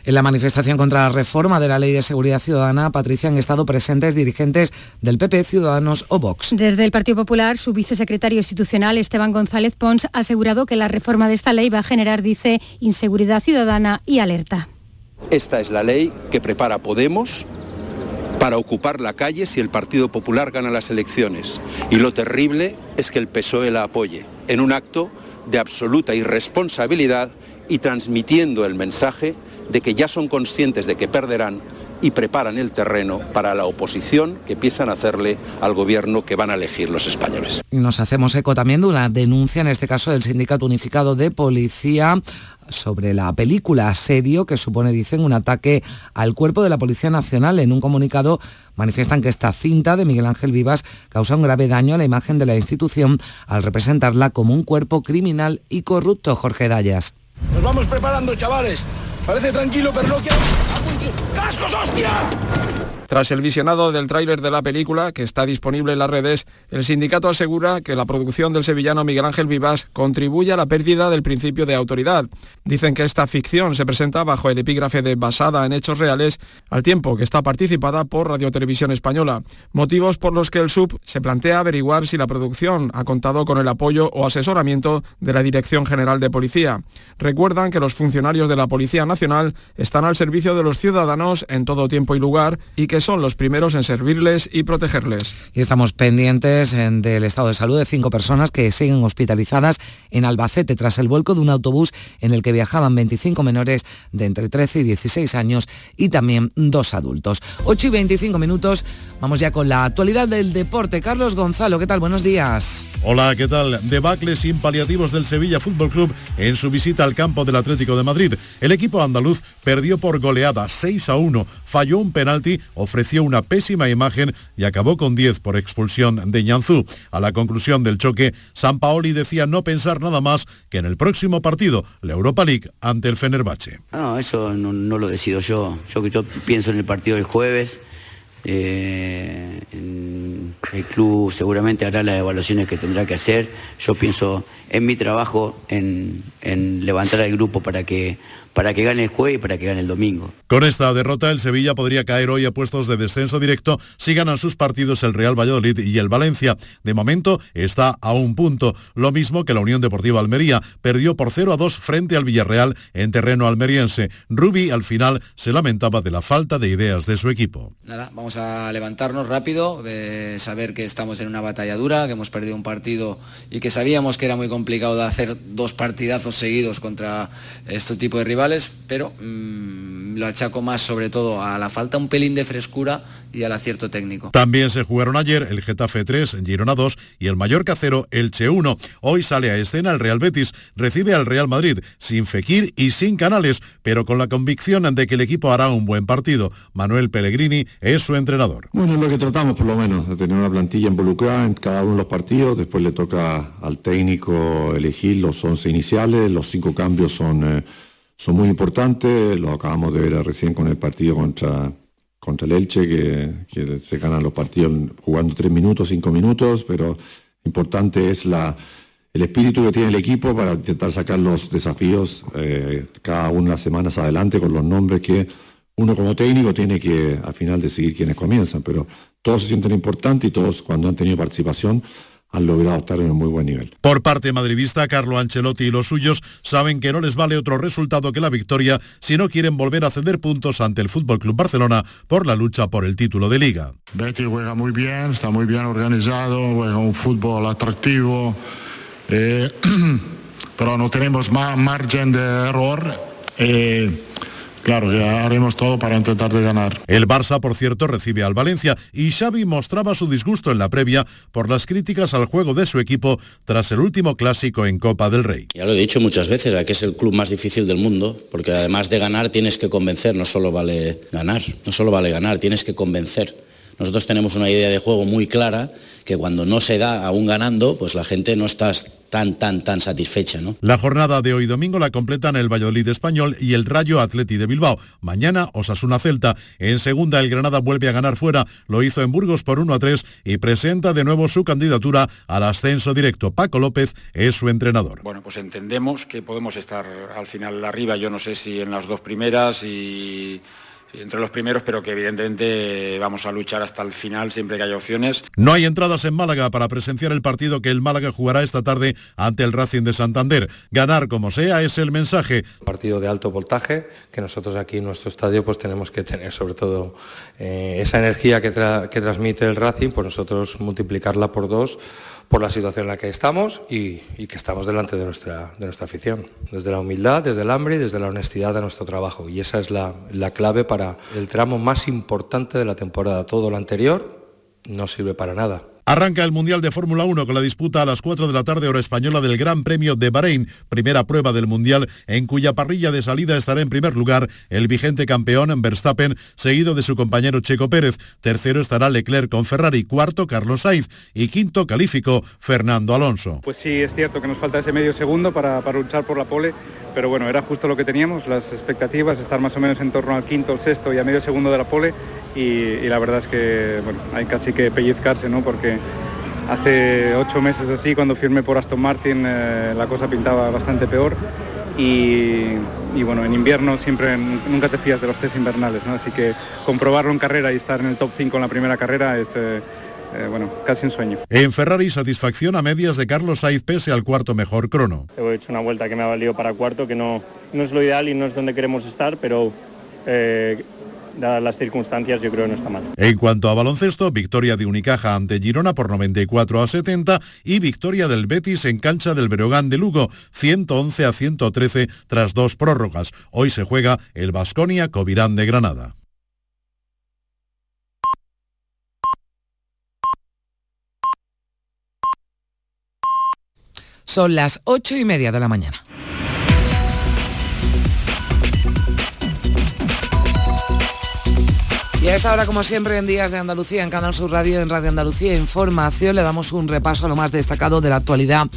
Speaker 3: En la manifestación contra la reforma de la Ley de Seguridad Ciudadana, Patricia, han estado presentes dirigentes del PP, Ciudadanos o Vox.
Speaker 13: Desde el Partido Popular, su vicesecretario institucional, Esteban González Pons, ha asegurado que la reforma de esta ley va a generar, dice, inseguridad ciudadana y alerta.
Speaker 10: Esta es la ley que prepara Podemos para ocupar la calle si el Partido Popular gana las elecciones. Y lo terrible es que el PSOE la apoye, en un acto de absoluta irresponsabilidad y transmitiendo el mensaje de que ya son conscientes de que perderán
Speaker 26: y preparan el terreno para la oposición que piensan hacerle al gobierno que van a elegir los españoles.
Speaker 3: Nos hacemos eco también de una denuncia, en este caso del Sindicato Unificado de Policía, sobre la película Asedio, que supone, dicen, un ataque al cuerpo de la Policía Nacional. En un comunicado manifiestan que esta cinta de Miguel Ángel Vivas causa un grave daño a la imagen de la institución al representarla como un cuerpo criminal y corrupto. Jorge Dayas.
Speaker 27: Nos vamos preparando, chavales. Parece tranquilo, pero no quiero... ¡Cascos, hostia!
Speaker 28: Tras el visionado del tráiler de la película, que está disponible en las redes, el sindicato asegura que la producción del sevillano Miguel Ángel Vivas contribuye a la pérdida del principio de autoridad. Dicen que esta ficción se presenta bajo el epígrafe de basada en hechos reales, al tiempo que está participada por Radio Televisión Española. Motivos por los que el SUB se plantea averiguar si la producción ha contado con el apoyo o asesoramiento de la Dirección General de Policía. Recuerdan que los funcionarios de la Policía Nacional están al servicio de los ciudadanos en todo tiempo y lugar y que son los primeros en servirles y protegerles.
Speaker 3: Y estamos pendientes del estado de salud de cinco personas que siguen hospitalizadas en Albacete tras el vuelco de un autobús en el que viajaban 25 menores de entre 13 y 16 años y también dos adultos. 8 y 25 minutos, vamos ya con la actualidad del deporte. Carlos Gonzalo, ¿qué tal? Buenos días.
Speaker 29: Hola, ¿qué tal? Debacle sin paliativos del Sevilla Fútbol Club en su visita al campo del Atlético de Madrid. El equipo andaluz perdió por goleada 6 a 1, falló un penalti, ofreció una pésima imagen y acabó con 10 por expulsión de Ñanzú. A la conclusión del choque, San Paoli decía no pensar nada más que en el próximo partido, la Europa League ante el Fenerbahce.
Speaker 30: No, eso no, lo decido yo. Yo, yo pienso en el partido del jueves. Eh, el club seguramente hará las evaluaciones que tendrá que hacer. Yo pienso en mi trabajo, en, en levantar al grupo para que para que gane el jueves y para que gane el domingo.
Speaker 29: Con esta derrota, el Sevilla podría caer hoy a puestos de descenso directo si ganan sus partidos el Real Valladolid y el Valencia. De momento está a un punto, lo mismo que la Unión Deportiva Almería. Perdió por 0 a 2 frente al Villarreal en terreno almeriense. Rubi al final se lamentaba de la falta de ideas de su equipo.
Speaker 31: Nada, vamos a levantarnos rápido, saber que estamos en una batalla dura, que hemos perdido un partido y que sabíamos que era muy complicado de hacer dos partidazos seguidos contra este tipo de rivales pero mm, lo achaco más sobre todo a la falta un pelín de frescura y al acierto técnico.
Speaker 29: También se jugaron ayer el Getafe 3, Girona 2 y el Mallorca 0, Elche 1. Hoy sale a escena el Real Betis, recibe al Real Madrid, sin Fekir y sin Canales, pero con la convicción de que el equipo hará un buen partido. Manuel Pellegrini es su entrenador.
Speaker 32: Bueno, es lo que tratamos por lo menos, de tener una plantilla involucrada en cada uno de los partidos, después le toca al técnico elegir los 11 iniciales, los cinco cambios son... Eh, son muy importantes, lo acabamos de ver recién con el partido contra, contra el Elche, que, se ganan los partidos jugando tres minutos, cinco minutos, pero importante es la, el espíritu que tiene el equipo para intentar sacar los desafíos eh, cada unas semanas adelante con los nombres que uno como técnico tiene que al final decidir quiénes comienzan, pero todos se sienten importantes y todos cuando han tenido participación han logrado estar en un muy buen nivel.
Speaker 29: Por parte madridista, Carlo Ancelotti y los suyos saben que no les vale otro resultado que la victoria si no quieren volver a ceder puntos ante el Fútbol Club Barcelona por la lucha por el título de liga.
Speaker 33: Betty juega muy bien, está muy bien organizado, juega un fútbol atractivo, eh, pero no tenemos más margen de error. Eh, Claro, ya haremos todo para intentar de ganar.
Speaker 29: El Barça, por cierto, recibe al Valencia y Xavi mostraba su disgusto en la previa por las críticas al juego de su equipo tras el último clásico en Copa del Rey.
Speaker 34: Ya lo he dicho muchas veces, que es el club más difícil del mundo, porque además de ganar tienes que convencer, no solo vale ganar, no solo vale ganar, tienes que convencer. Nosotros tenemos una idea de juego muy clara que cuando no se da aún ganando, pues la gente no está tan, tan, tan satisfecha. ¿no?
Speaker 29: La jornada de hoy domingo la completan el Valladolid Español y el Rayo Atleti de Bilbao. Mañana Osasuna Celta. En segunda el Granada vuelve a ganar fuera. Lo hizo en Burgos por 1 a 3 y presenta de nuevo su candidatura al ascenso directo. Paco López es su entrenador.
Speaker 35: Bueno, pues entendemos que podemos estar al final arriba. Yo no sé si en las dos primeras y entre los primeros, pero que evidentemente vamos a luchar hasta el final siempre que haya opciones.
Speaker 29: No hay entradas en Málaga para presenciar el partido que el Málaga jugará esta tarde ante el Racing de Santander. Ganar como sea es el mensaje.
Speaker 36: Partido de alto voltaje que nosotros aquí en nuestro estadio pues tenemos que tener sobre todo eh, esa energía que, que transmite el Racing, pues nosotros multiplicarla por dos por la situación en la que estamos y, que estamos delante de nuestra, de nuestra afición. Desde la humildad, desde el hambre y desde la honestidad de nuestro trabajo. Y esa es la clave para el tramo más importante de la temporada. Todo lo anterior no sirve para nada.
Speaker 29: Arranca el Mundial de Fórmula 1 con la disputa a las 4 de la tarde hora española del Gran Premio de Bahrein, primera prueba del Mundial en cuya parrilla de salida estará en primer lugar el vigente campeón Verstappen, seguido de su compañero Checo Pérez. Tercero estará Leclerc con Ferrari, cuarto Carlos Sainz y quinto calificó Fernando Alonso.
Speaker 37: Pues sí, es cierto que nos falta ese medio segundo para, para luchar por la pole, pero bueno, era justo lo que teníamos, las expectativas, estar más o menos en torno al quinto, el sexto y a medio segundo de la pole y, la verdad es que bueno, hay casi que pellizcarse, ¿no? Porque hace ocho meses así, cuando firmé por Aston Martin, eh, la cosa pintaba bastante peor. Y, bueno, en invierno siempre nunca te fías de los test invernales, ¿no? Así que comprobarlo en carrera y estar en el top 5 en la primera carrera es... Eh, eh, bueno, casi un sueño.
Speaker 29: En Ferrari, satisfacción a medias de Carlos Sainz pese al cuarto mejor crono.
Speaker 37: He hecho una vuelta que me ha valido para cuarto, que no, no es lo ideal y no es donde queremos estar, pero dadas las circunstancias, yo creo que no está mal.
Speaker 29: En cuanto a baloncesto, victoria de Unicaja ante Girona por 94 a 70 y victoria del Betis en cancha del Berogán de Lugo, 111 a 113 tras dos prórrogas. Hoy se juega el Basconia Covirán de Granada.
Speaker 3: Son las ocho y media de la mañana. Y a esta hora, como siempre, en Días de Andalucía, en Canal Sur Radio, en Radio Andalucía Información, le damos un repaso a lo más destacado de la actualidad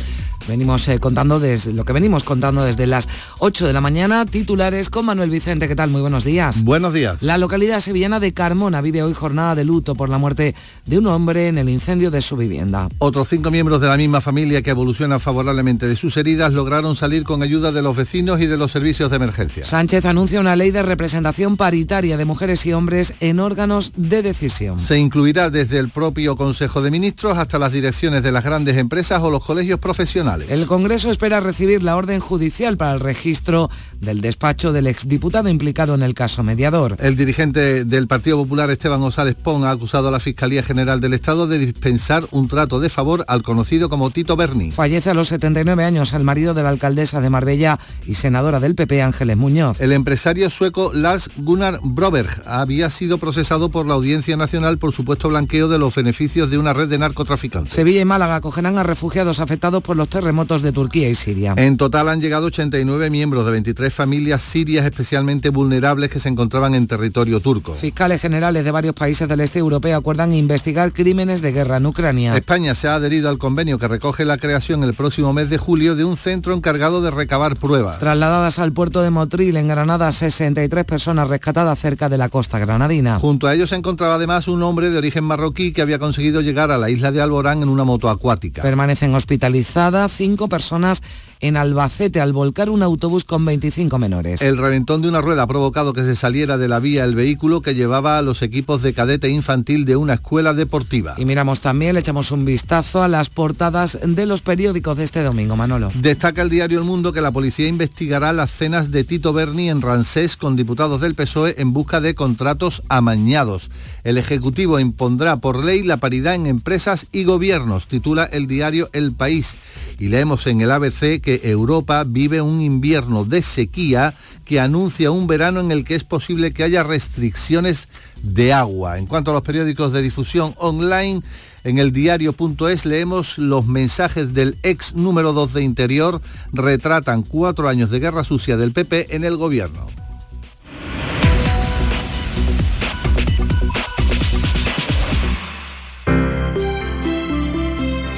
Speaker 3: Venimos eh, contando desde lo que venimos contando desde las 8 de la mañana, titulares con Manuel Vicente. ¿Qué tal? Muy buenos días.
Speaker 24: Buenos días.
Speaker 3: La localidad sevillana de Carmona vive hoy jornada de luto por la muerte de un hombre en el incendio de su vivienda.
Speaker 24: Otros cinco miembros de la misma familia que evolucionan favorablemente de sus heridas lograron salir con ayuda de los vecinos y de los servicios de emergencia.
Speaker 3: Sánchez anuncia una ley de representación paritaria de mujeres y hombres en órganos de decisión.
Speaker 24: Se incluirá desde el propio Consejo de Ministros hasta las direcciones de las grandes empresas o los colegios profesionales.
Speaker 3: El Congreso espera recibir la orden judicial para el registro del despacho del exdiputado implicado en el caso mediador.
Speaker 24: El dirigente del Partido Popular, Esteban Osales Pon, ha acusado a la Fiscalía General del Estado de dispensar un trato de favor al conocido como Tito Berni.
Speaker 3: Fallece a los 79 años el marido de la alcaldesa de Marbella y senadora del PP, Ángeles Muñoz.
Speaker 24: El empresario sueco Lars Gunnar Broberg había sido procesado por la Audiencia Nacional por supuesto blanqueo de los beneficios de una red de narcotraficantes.
Speaker 3: Sevilla y Málaga acogerán a refugiados afectados por los terremotos terremotos de Turquía y Siria.
Speaker 24: En total han llegado 89 miembros de 23 familias sirias especialmente vulnerables que se encontraban en territorio turco.
Speaker 3: Fiscales generales de varios países del este europeo acuerdan investigar crímenes de guerra en Ucrania.
Speaker 24: España se ha adherido al convenio que recoge la creación el próximo mes de julio de un centro encargado de recabar pruebas.
Speaker 3: Trasladadas al puerto de Motril en Granada, 63 personas rescatadas cerca de la costa granadina.
Speaker 24: Junto a ellos se encontraba además un hombre de origen marroquí que había conseguido llegar a la isla de Alborán en una moto acuática.
Speaker 3: Permanecen hospitalizadas cinco personas en Albacete al volcar un autobús con 25 menores.
Speaker 24: El reventón de una rueda ha provocado que se saliera de la vía el vehículo que llevaba a los equipos de cadete infantil de una escuela deportiva.
Speaker 3: Y miramos también, le echamos un vistazo a las portadas de los periódicos de este domingo, Manolo.
Speaker 24: Destaca el diario El Mundo que la policía investigará las cenas de Tito Berni en Ransés con diputados del PSOE en busca de contratos amañados. El Ejecutivo impondrá por ley la paridad en empresas y gobiernos, titula el diario El País. Y leemos en el ABC que Europa vive un invierno de sequía que anuncia un verano en el que es posible que haya restricciones de agua. En cuanto a los periódicos de difusión online, en el diario.es leemos los mensajes del ex número 2 de Interior, retratan cuatro años de guerra sucia del PP en el gobierno.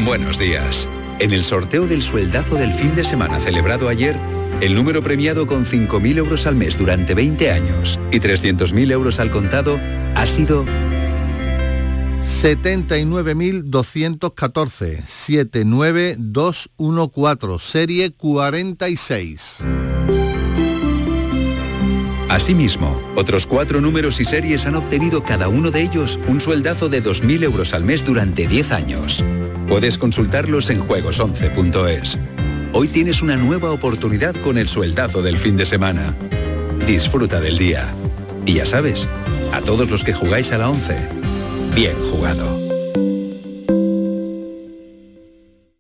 Speaker 38: Buenos días. En el sorteo del sueldazo del fin de semana celebrado ayer, el número premiado con 5.000 euros al mes durante 20 años y 300.000 euros al contado ha sido
Speaker 24: 79.214, 79214, serie 46.
Speaker 38: Asimismo, otros cuatro números y series han obtenido cada uno de ellos un sueldazo de 2.000 euros al mes durante 10 años. Puedes consultarlos en juegos11.es. Hoy tienes una nueva oportunidad con el sueldazo del fin de semana. Disfruta del día. Y ya sabes, a todos los que jugáis a la 11, bien jugado.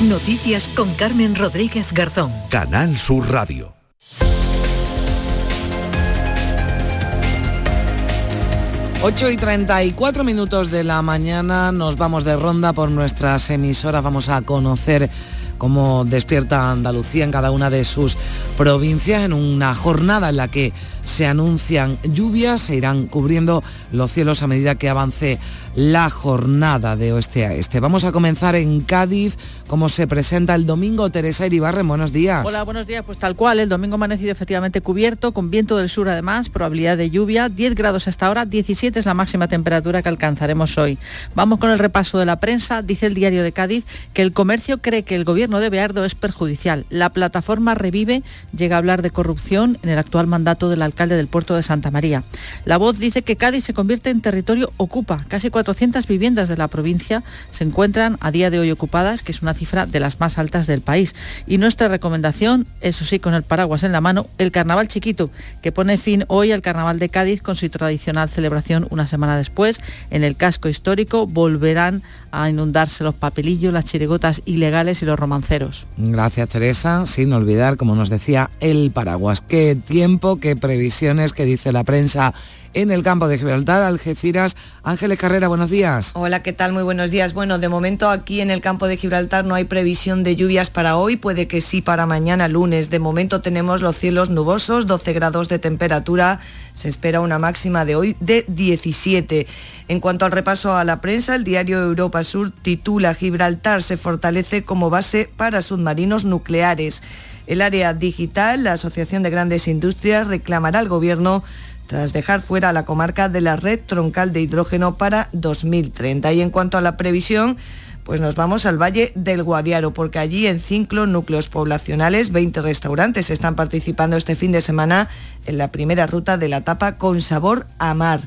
Speaker 39: Noticias con Carmen Rodríguez Garzón.
Speaker 40: Canal Sur Radio.
Speaker 3: Ocho y 34 minutos de la mañana nos vamos de ronda por nuestras emisoras. Vamos a conocer cómo despierta Andalucía en cada una de sus provincias en una jornada en la que se anuncian lluvias, se irán cubriendo los cielos a medida que avance la jornada de oeste a este. Vamos a comenzar en Cádiz, como se presenta el domingo. Teresa Iribarren, buenos días.
Speaker 41: Hola, buenos días. Pues tal cual, el domingo amanecido efectivamente cubierto, con viento del sur además, probabilidad de lluvia, 10 grados hasta ahora, 17 es la máxima temperatura que alcanzaremos hoy. Vamos con el repaso de la prensa. Dice el diario de Cádiz que el comercio cree que el gobierno de Beardo es perjudicial. La plataforma Revive llega a hablar de corrupción en el actual mandato del alcalde del puerto de Santa María. La voz dice que Cádiz se convierte en territorio ocupa, casi 400 viviendas de la provincia se encuentran a día de hoy ocupadas, que es una cifra de las más altas del país. Y nuestra recomendación, eso sí, con el paraguas en la mano, el carnaval chiquito, que pone fin hoy al carnaval de Cádiz con su tradicional celebración una semana después. En el casco histórico volverán a inundarse los papelillos, las chirigotas ilegales y los romanceros.
Speaker 3: Gracias Teresa, sin olvidar, como nos decía, el paraguas. Qué tiempo, qué previsiones, qué dice la prensa en el campo de Gibraltar, Algeciras. Ángeles Carrera, buenos días.
Speaker 42: Hola, ¿qué tal? Muy buenos días. Bueno, de momento aquí en el campo de Gibraltar no hay previsión de lluvias para hoy, puede que sí para mañana lunes. De momento tenemos los cielos nubosos, 12 grados de temperatura, se espera una máxima de hoy de 17. En cuanto al repaso a la prensa, el diario Europa Sur titula Gibraltar se fortalece como base para submarinos nucleares. El área digital, la Asociación de Grandes Industrias, reclamará al Gobierno tras dejar fuera la comarca de la red troncal de hidrógeno para 2030. Y en cuanto a la previsión, pues nos vamos al Valle del Guadiaro, porque allí en cinco núcleos poblacionales, 20 restaurantes están participando este fin de semana en la primera ruta de la tapa con sabor a mar.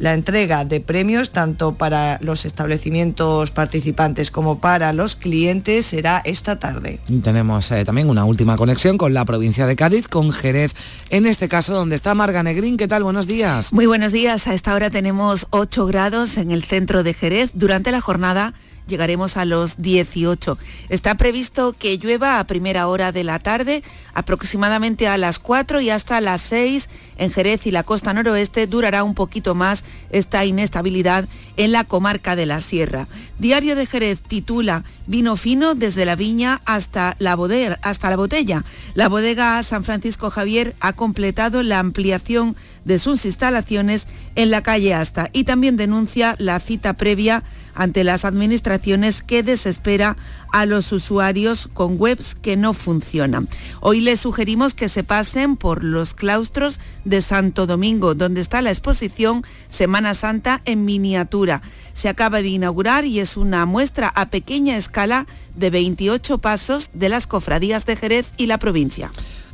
Speaker 42: La entrega de premios, tanto para los establecimientos participantes como para los clientes, será esta tarde.
Speaker 3: Y tenemos eh, también una última conexión con la provincia de Cádiz, con Jerez, en este caso donde está Marga Negrín. ¿Qué tal? Buenos días.
Speaker 43: Muy buenos días. A esta hora tenemos 8 grados en el centro de Jerez. Durante la jornada llegaremos a los 18. Está previsto que llueva a primera hora de la tarde, aproximadamente a las 4 y hasta las 6 en Jerez y la costa noroeste durará un poquito más esta inestabilidad en la comarca de la Sierra. Diario de Jerez titula Vino fino desde la viña hasta la, bodega, hasta la botella. La bodega San Francisco Javier ha completado la ampliación de sus instalaciones en la calle Asta y también denuncia la cita previa ante las administraciones que desespera a los usuarios con webs que no funcionan. Hoy les sugerimos que se pasen por los claustros de Santo Domingo, donde está la exposición Semana Santa en miniatura. Se acaba de inaugurar y es una muestra a pequeña escala de 28 pasos de las cofradías de Jerez y la provincia.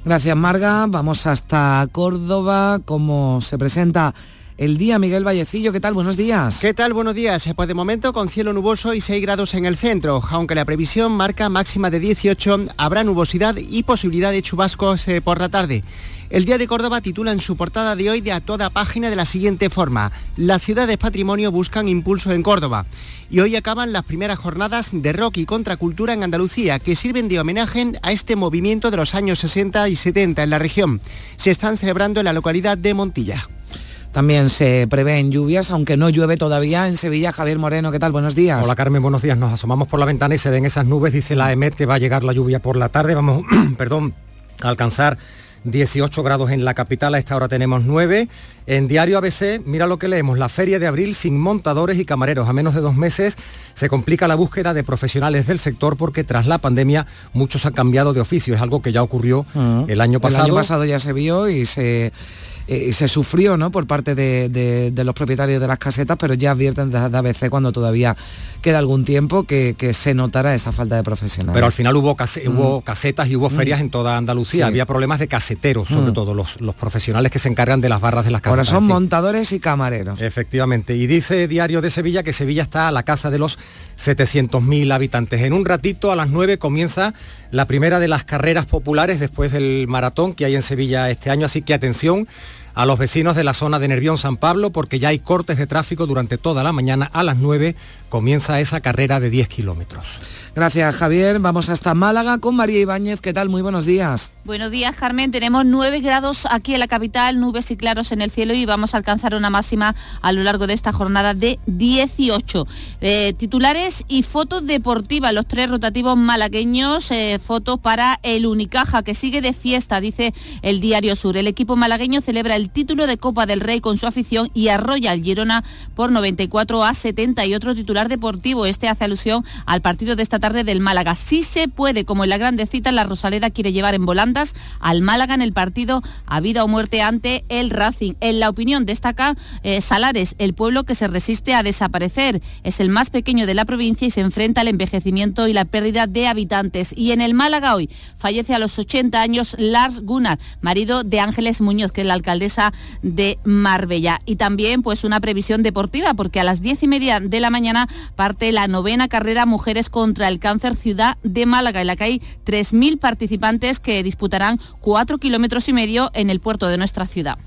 Speaker 3: Gracias Marga, vamos hasta Córdoba, como se presenta el día. Miguel Vallecillo, ¿qué tal? Buenos días.
Speaker 44: ¿Qué tal? Buenos días. Pues de momento con cielo nuboso y 6 grados en el centro. Aunque la previsión marca máxima de 18, habrá nubosidad y posibilidad de chubascos eh, por la tarde. El Día de Córdoba titula en su portada de hoy de a toda página de la siguiente forma. Las ciudades patrimonio buscan impulso en Córdoba. Y hoy acaban las primeras jornadas de rock y contracultura en Andalucía, que sirven de homenaje a este movimiento de los años 60 y 70 en la región. Se están celebrando en la localidad de Montilla.
Speaker 3: También se prevén lluvias, aunque no llueve todavía en Sevilla. Javier Moreno, ¿qué tal? Buenos días.
Speaker 45: Hola Carmen, buenos días. Nos asomamos por la ventana y se ven esas nubes. Dice la EMET que va a llegar la lluvia por la tarde. Vamos, perdón, a alcanzar 18 grados en la capital, a esta hora tenemos 9. En Diario ABC, mira lo que leemos, la feria de abril sin montadores y camareros. A menos de dos meses se complica la búsqueda de profesionales del sector porque tras la pandemia muchos han cambiado de oficio. Es algo que ya ocurrió el año pasado.
Speaker 3: El año pasado ya se vio y se eh, se sufrió ¿no? por parte de, los propietarios de las casetas, pero ya advierten desde ABC cuando todavía queda algún tiempo que, se notará esa falta de profesionales.
Speaker 45: Pero al final hubo, hubo casetas y hubo ferias en toda Andalucía. Había problemas de caseteros, sobre todo los, los, profesionales que se encargan de las barras de las casetas.
Speaker 3: Ahora son montadores y camareros.
Speaker 45: Efectivamente. Y dice Diario de Sevilla que Sevilla está a la casa de los 700.000 habitantes. En un ratito, a las 9, comienza la primera de las carreras populares después del maratón que hay en Sevilla este año. Así que atención a los vecinos de la zona de Nervión San Pablo porque ya hay cortes de tráfico durante toda la mañana. A las 9 comienza esa carrera de 10 kilómetros.
Speaker 3: Gracias, Javier. Vamos hasta Málaga con María Ibáñez. ¿Qué tal? Muy buenos días.
Speaker 46: Buenos días, Carmen. Tenemos 9 grados aquí en la capital, nubes y claros en el cielo y vamos a alcanzar una máxima a lo largo de esta jornada de 18. Eh, titulares y fotos deportivas, los tres rotativos malagueños, eh, fotos para el Unicaja, que sigue de fiesta, dice el Diario Sur. El equipo malagueño celebra el título de Copa del Rey con su afición y arrolla al Girona por 94 a 70 y otro titular deportivo. Este hace alusión al partido de esta tarde del Málaga. Sí se puede, como en la grande cita, la Rosaleda quiere llevar en volandas al Málaga en el partido a vida o muerte ante el Racing. En la opinión destaca eh, Salares, el pueblo que se resiste a desaparecer. Es el más pequeño de la provincia y se enfrenta al envejecimiento y la pérdida de habitantes. Y en el Málaga hoy fallece a los 80 años Lars Gunnar, marido de Ángeles Muñoz, que es la alcaldesa de Marbella. Y también pues una previsión deportiva, porque a las diez y media de la mañana parte la novena carrera Mujeres contra el Cáncer Ciudad de Málaga, en la que hay 3.000 participantes que disputarán 4 kilómetros y medio en el puerto de nuestra ciudad.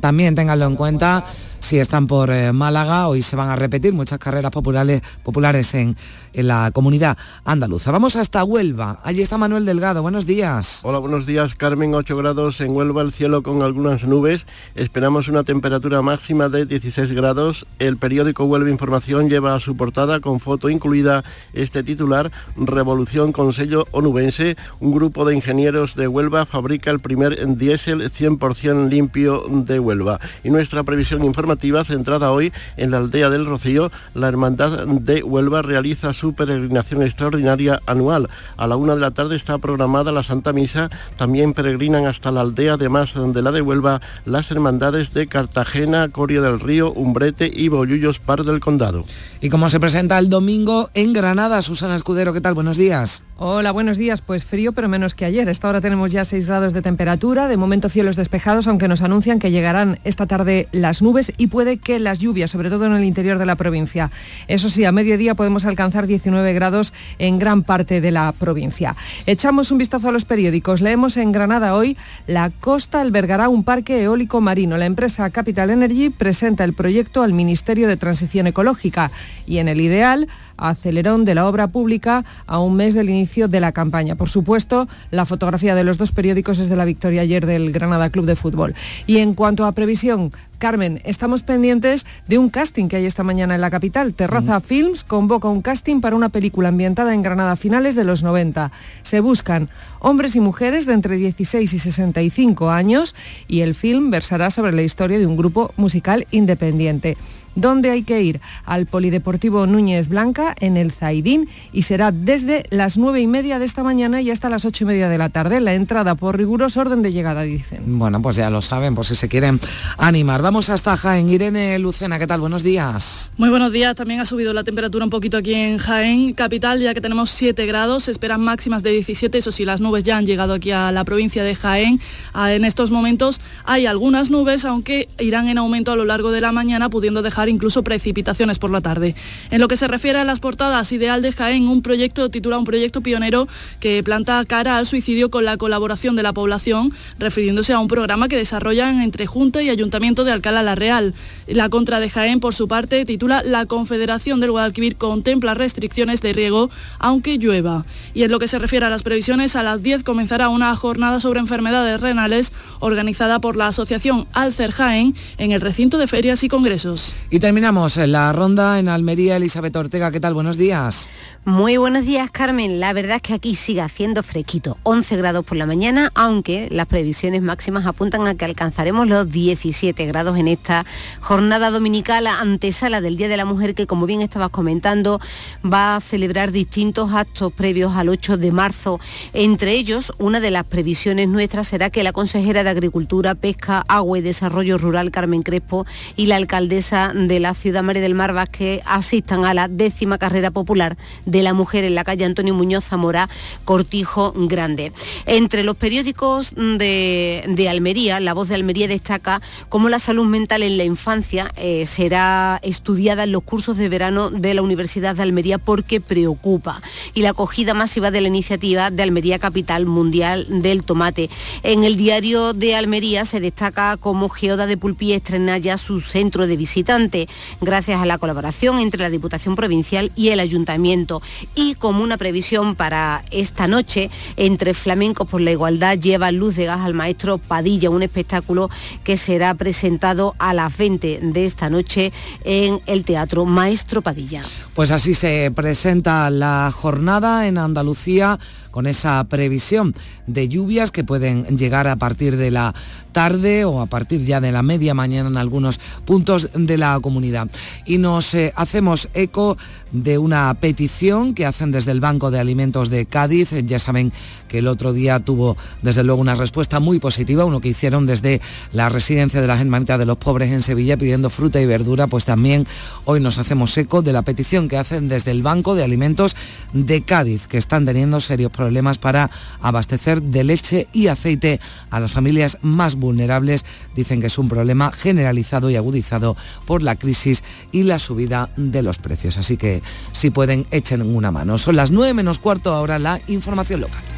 Speaker 3: También ténganlo en cuenta si están por eh, Málaga, hoy se van a repetir muchas carreras populares, populares en, en, la comunidad andaluza. Vamos hasta Huelva. Allí está Manuel Delgado. Buenos días.
Speaker 47: Hola, buenos días. Carmen, 8 grados en Huelva, el cielo con algunas nubes. Esperamos una temperatura máxima de 16 grados. El periódico Huelva Información lleva su portada con foto incluida este titular, Revolución con sello onubense. Un grupo de ingenieros de Huelva fabrica el primer diésel 100% limpio de Huelva. Y nuestra previsión informativa centrada hoy en la aldea del Rocío, la Hermandad de Huelva realiza su peregrinación extraordinaria anual. A la una de la tarde está programada la Santa Misa. También peregrinan hasta la aldea, además de la de Huelva, las hermandades de Cartagena, Coria del Río, Umbrete y Bollullos Par del Condado.
Speaker 3: ¿Y cómo se presenta el domingo en Granada? Susana Escudero, ¿qué tal? Buenos días.
Speaker 48: Hola, buenos días. Pues frío, pero menos que ayer. Esta hora tenemos ya 6 grados de temperatura. De momento cielos despejados, aunque nos anuncian que llegarán esta tarde las nubes y puede que las lluvias, sobre todo en el interior de la provincia. Eso sí, a mediodía podemos alcanzar 19 grados en gran parte de la provincia. Echamos un vistazo a los periódicos. Leemos en Granada hoy, la costa albergará un parque eólico marino. La empresa Capital Energy presenta el proyecto al Ministerio de Transición Ecológica y en el ideal acelerón de la obra pública a un mes del inicio de la campaña. Por supuesto, la fotografía de los dos periódicos es de la victoria ayer del Granada Club de Fútbol. Y en cuanto a previsión, Carmen, estamos pendientes de un casting que hay esta mañana en la capital. Terraza Films convoca un casting para una película ambientada en Granada a finales de los 90. Se buscan hombres y mujeres de entre 16 y 65 años y el film versará sobre la historia de un grupo musical independiente. ¿Dónde hay que ir? Al Polideportivo Núñez Blanca en el Zaidín y será desde las nueve y media de esta mañana y hasta las ocho y media de la tarde. La entrada por riguroso orden de llegada, dicen.
Speaker 3: Bueno, pues ya lo saben, por si se quieren animar. Vamos hasta Jaén. Irene Lucena, ¿qué tal? Buenos días.
Speaker 14: Muy buenos días. También ha subido la temperatura un poquito aquí en Jaén, capital, ya que tenemos 7 grados. Se esperan máximas de 17. Eso sí, las nubes ya han llegado aquí a la provincia de Jaén. Ah, en estos momentos hay algunas nubes, aunque irán en aumento a lo largo de la mañana, pudiendo dejar incluso precipitaciones por la tarde. En lo que se refiere a las portadas, Ideal de Jaén, un proyecto titula un proyecto pionero que planta cara al suicidio con la colaboración de la población, refiriéndose a un programa que desarrollan entre Junta y Ayuntamiento de Alcalá la Real. La contra de Jaén, por su parte, titula La Confederación del Guadalquivir contempla restricciones de riego aunque llueva. Y en lo que se refiere a las previsiones, a las 10 comenzará una jornada sobre enfermedades renales organizada por la Asociación Alcer Jaén en el recinto de ferias y congresos.
Speaker 3: Terminamos la ronda en Almería. Elizabeth Ortega, ¿qué tal? Buenos días.
Speaker 48: Muy buenos días, Carmen. La verdad es que aquí sigue haciendo fresquito, 11 grados por la mañana, aunque las previsiones máximas apuntan a que alcanzaremos los 17 grados en esta jornada dominical antesala del Día de la Mujer, que como bien estabas comentando, va a celebrar distintos actos previos al 8 de marzo. Entre ellos, una de las previsiones nuestras será que la consejera de Agricultura, Pesca, Agua y Desarrollo Rural, Carmen Crespo, y la alcaldesa de la ciudad María del Mar Vázquez asistan a la décima carrera popular de la mujer en la calle Antonio Muñoz Zamora, Cortijo Grande. Entre los periódicos de, Almería, La Voz de Almería destaca cómo la salud mental en la infancia eh, será estudiada en los cursos de verano de la Universidad de Almería porque preocupa. Y la acogida masiva de la iniciativa de Almería Capital Mundial del Tomate. En el diario de Almería se destaca cómo Geoda de Pulpí estrena ya su centro de visitante, gracias a la colaboración entre la Diputación Provincial y el Ayuntamiento y como una previsión para esta noche, entre Flamencos por la Igualdad lleva luz de gas al maestro Padilla, un espectáculo que será presentado a las 20 de esta noche en el Teatro Maestro Padilla.
Speaker 3: Pues así se presenta la jornada en Andalucía con esa previsión de lluvias que pueden llegar a partir de la tarde o a partir ya de la media mañana en algunos puntos de la comunidad. Y nos eh, hacemos eco de una petición que hacen desde el Banco de Alimentos de Cádiz. Ya saben que el otro día tuvo desde luego una respuesta muy positiva, uno que hicieron desde la residencia de las Hermanitas de los Pobres en Sevilla pidiendo fruta y verdura, pues también hoy nos hacemos eco de la petición que hacen desde el Banco de Alimentos de Cádiz, que están teniendo serios problemas para abastecer de leche y aceite a las familias más vulnerables dicen que es un problema generalizado y agudizado por la crisis y la subida de los precios. Así que si pueden, echen una mano. Son las 9 menos cuarto ahora la información local.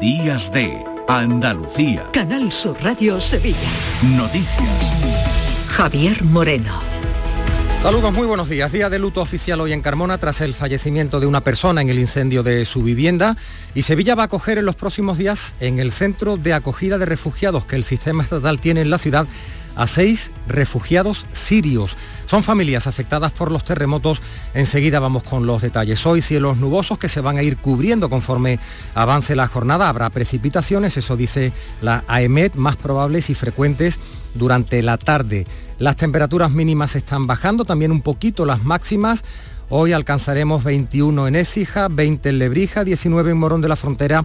Speaker 10: Días de Andalucía.
Speaker 39: Canal Sur Radio Sevilla.
Speaker 10: Noticias.
Speaker 39: Javier Moreno.
Speaker 45: Saludos, muy buenos días. Día de luto oficial hoy en Carmona tras el fallecimiento de una persona en el incendio de su vivienda y Sevilla va a acoger en los próximos días en el centro de acogida de refugiados que el sistema estatal tiene en la ciudad a seis refugiados sirios. Son familias afectadas por los terremotos. Enseguida vamos con los detalles. Hoy cielos nubosos que se van a ir cubriendo conforme avance la jornada. Habrá precipitaciones, eso dice la AEMET, más probables y frecuentes durante la tarde. Las temperaturas mínimas están bajando, también un poquito las máximas. Hoy alcanzaremos 21 en Écija, 20 en Lebrija, 19 en Morón de la Frontera,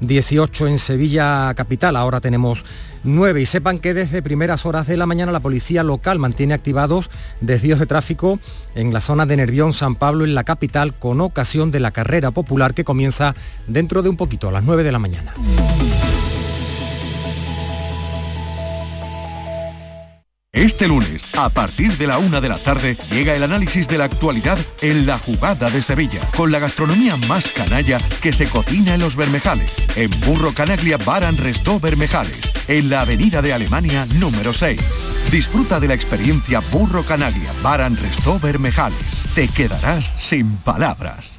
Speaker 45: 18 en Sevilla capital. Ahora tenemos 9 y sepan que desde primeras horas de la mañana la policía local mantiene activados desvíos de tráfico en la zona de Nervión, San Pablo, en la capital, con ocasión de la carrera popular que comienza dentro de un poquito, a las 9 de la mañana.
Speaker 10: Este lunes, a partir de la una de la tarde, llega el análisis de la actualidad en la jugada de Sevilla, con la gastronomía más canalla que se cocina en los Bermejales, en Burro Canaglia Baran Restó Bermejales, en la avenida de Alemania número 6. Disfruta de la experiencia Burro Canaglia Baran Restó Bermejales. Te quedarás sin palabras.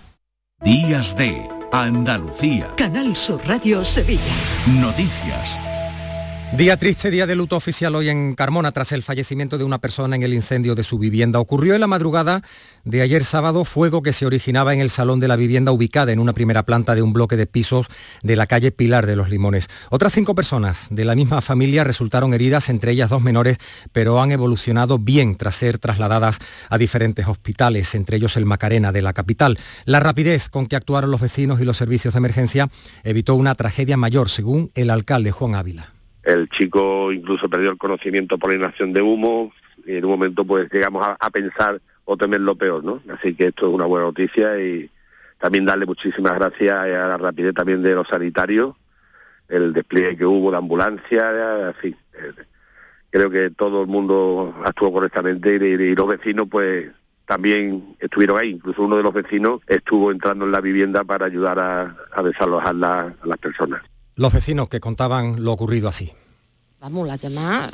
Speaker 10: Días de Andalucía.
Speaker 39: Canal Sur Radio Sevilla.
Speaker 10: Noticias.
Speaker 45: Día triste, día de luto oficial hoy en Carmona tras el fallecimiento de una persona en el incendio de su vivienda. Ocurrió en la madrugada de ayer sábado fuego que se originaba en el salón de la vivienda ubicada en una primera planta de un bloque de pisos de la calle Pilar de los Limones. Otras cinco personas de la misma familia resultaron heridas, entre ellas dos menores, pero han evolucionado bien tras ser trasladadas a diferentes hospitales, entre ellos el Macarena de la capital. La rapidez con que actuaron los vecinos y los servicios de emergencia evitó una tragedia mayor, según el alcalde Juan Ávila.
Speaker 49: El chico incluso perdió el conocimiento por la inhalación de humo y en un momento pues llegamos a, pensar o temer lo peor, ¿no? Así que esto es una buena noticia y también darle muchísimas gracias a la rapidez también de los sanitarios, el despliegue que hubo de ambulancia, así. creo que todo el mundo actuó correctamente y, los vecinos pues también estuvieron ahí. Incluso uno de los vecinos estuvo entrando en la vivienda para ayudar a desalojar a las personas
Speaker 45: los vecinos que contaban lo ocurrido así.
Speaker 50: Vamos, la llamada,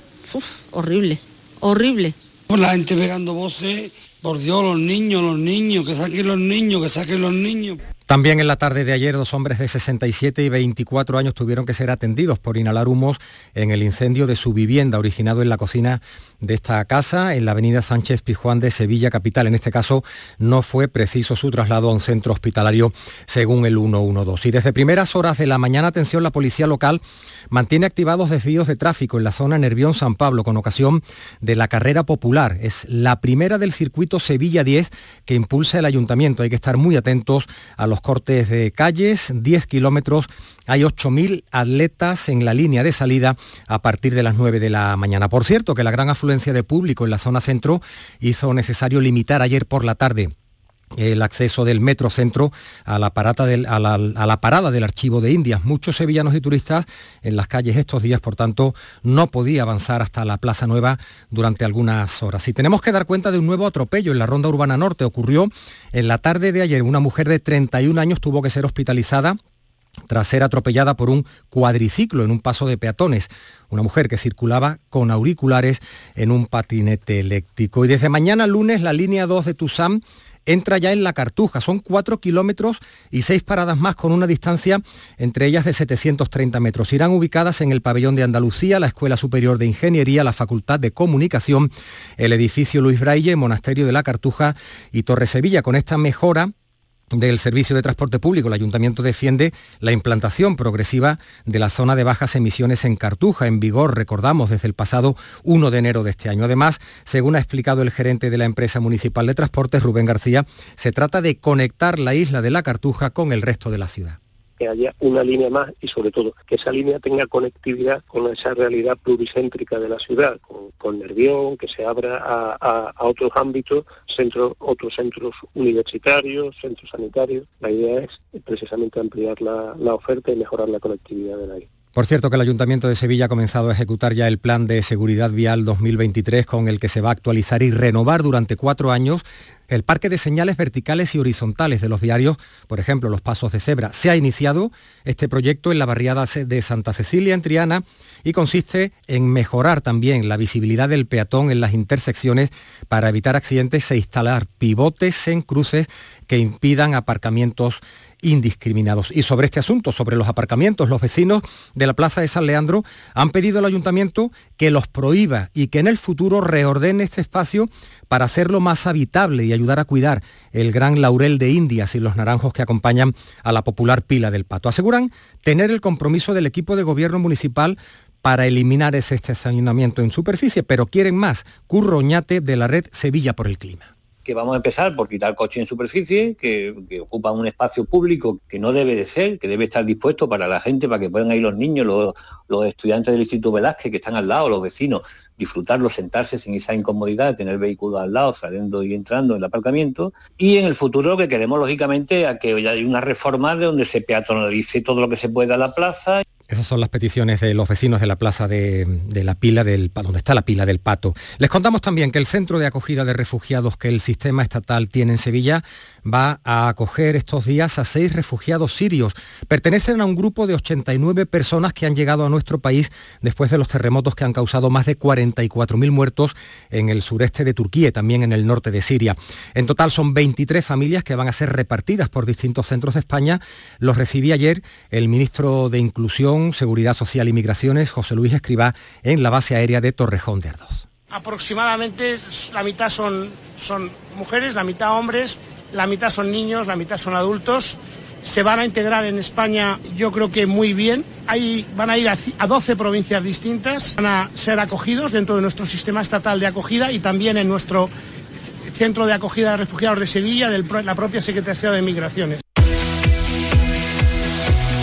Speaker 50: horrible, horrible.
Speaker 51: La gente pegando voces, por Dios, los niños, los niños, que saquen los niños, que saquen los niños.
Speaker 45: También en la tarde de ayer dos hombres de 67 y 24 años tuvieron que ser atendidos por inhalar humos en el incendio de su vivienda originado en la cocina de esta casa en la avenida Sánchez Pizjuán de Sevilla Capital. En este caso no fue preciso su traslado a un centro hospitalario según el 112. Y desde primeras horas de la mañana, atención, la policía local mantiene activados desvíos de tráfico en la zona Nervión-San Pablo con ocasión de la carrera popular. Es la primera del circuito Sevilla 10 que impulsa el ayuntamiento. Hay que estar muy atentos a los cortes de calles, 10 kilómetros, hay 8.000 atletas en la línea de salida a partir de las 9 de la mañana. Por cierto, que la gran afluencia de público en la zona centro hizo necesario limitar ayer por la tarde el acceso del metro centro a la, del, a, la, parada del archivo de Indias. Muchos sevillanos y turistas en las calles estos días, por tanto, no podía avanzar hasta la Plaza Nueva durante algunas horas. Y tenemos que dar cuenta de un nuevo atropello en la Ronda Urbana Norte. Ocurrió en la tarde de ayer. Una mujer de 31 años tuvo que ser hospitalizada tras ser atropellada por un cuadriciclo en un paso de peatones. Una mujer que circulaba con auriculares en un patinete eléctrico. Y desde mañana lunes la línea 2 de Tusam entra ya en la Cartuja. Son cuatro kilómetros y seis paradas más con una distancia entre ellas de 730 metros. Irán ubicadas en el pabellón de Andalucía, la Escuela Superior de Ingeniería, la Facultad de Comunicación, el edificio Luis Braille, Monasterio de la Cartuja y Torre Sevilla. Con esta mejora del Servicio de Transporte Público, el Ayuntamiento defiende la implantación progresiva de la zona de bajas emisiones en Cartuja, en vigor, recordamos, desde el pasado 1 de enero de este año. Además, según ha explicado el gerente de la empresa municipal de transportes, Rubén García, se trata de conectar la isla de la Cartuja con el resto de la ciudad
Speaker 52: que haya una línea más y sobre todo que esa línea tenga conectividad con esa realidad pluricéntrica de la ciudad, con, Nervión, que se abra a, otros ámbitos, centros, otros centros universitarios, centros sanitarios. La idea es precisamente ampliar la, la oferta y mejorar la conectividad del aire.
Speaker 45: Por cierto que el Ayuntamiento de Sevilla ha comenzado a ejecutar ya el Plan de Seguridad Vial 2023 con el que se va a actualizar y renovar durante cuatro años el parque de señales verticales y horizontales de los viarios, por ejemplo, los pasos de cebra. Se ha iniciado este proyecto en la barriada de Santa Cecilia, en Triana, y consiste en mejorar también la visibilidad del peatón en las intersecciones para evitar accidentes e instalar pivotes en cruces que impidan aparcamientos indiscriminados. Y sobre este asunto, sobre los aparcamientos, los vecinos de la Plaza de San Leandro han pedido al ayuntamiento que los prohíba y que en el futuro reordene este espacio para hacerlo más habitable y ayudar a cuidar el gran laurel de Indias y los naranjos que acompañan a la popular pila del pato. Aseguran tener el compromiso del equipo de gobierno municipal para eliminar ese estacionamiento en superficie, pero quieren más. Curroñate de la red Sevilla por el Clima
Speaker 51: que vamos a empezar por quitar coche en superficie, que, ocupan un espacio público que no debe de ser, que debe estar dispuesto para la gente, para que puedan ir los niños, los, estudiantes del Instituto Velázquez que están al lado, los vecinos, disfrutarlo, sentarse sin esa incomodidad, tener vehículos al lado, saliendo y entrando en el aparcamiento. Y en el futuro que queremos, lógicamente, a que haya una reforma de donde se peatonalice todo lo que se pueda la plaza.
Speaker 45: Esas son las peticiones de los vecinos de la plaza de, la pila del donde está la pila del pato. Les contamos también que el centro de acogida de refugiados que el sistema estatal tiene en Sevilla va a acoger estos días a seis refugiados sirios. Pertenecen a un grupo de 89 personas que han llegado a nuestro país después de los terremotos que han causado más de 44.000 muertos en el sureste de Turquía y también en el norte de Siria. En total son 23 familias que van a ser repartidas por distintos centros de España. Los recibí ayer el ministro de Inclusión Seguridad Social y Migraciones, José Luis Escribá, en la base aérea de Torrejón de Ardoz.
Speaker 23: Aproximadamente la mitad son, son mujeres, la mitad hombres, la mitad son niños, la mitad son adultos. Se van a integrar en España, yo creo que muy bien. Ahí van a ir a, 12 provincias distintas, van a ser acogidos dentro de nuestro sistema estatal de acogida y también en nuestro centro de acogida de refugiados de Sevilla, de la propia Secretaría de Migraciones.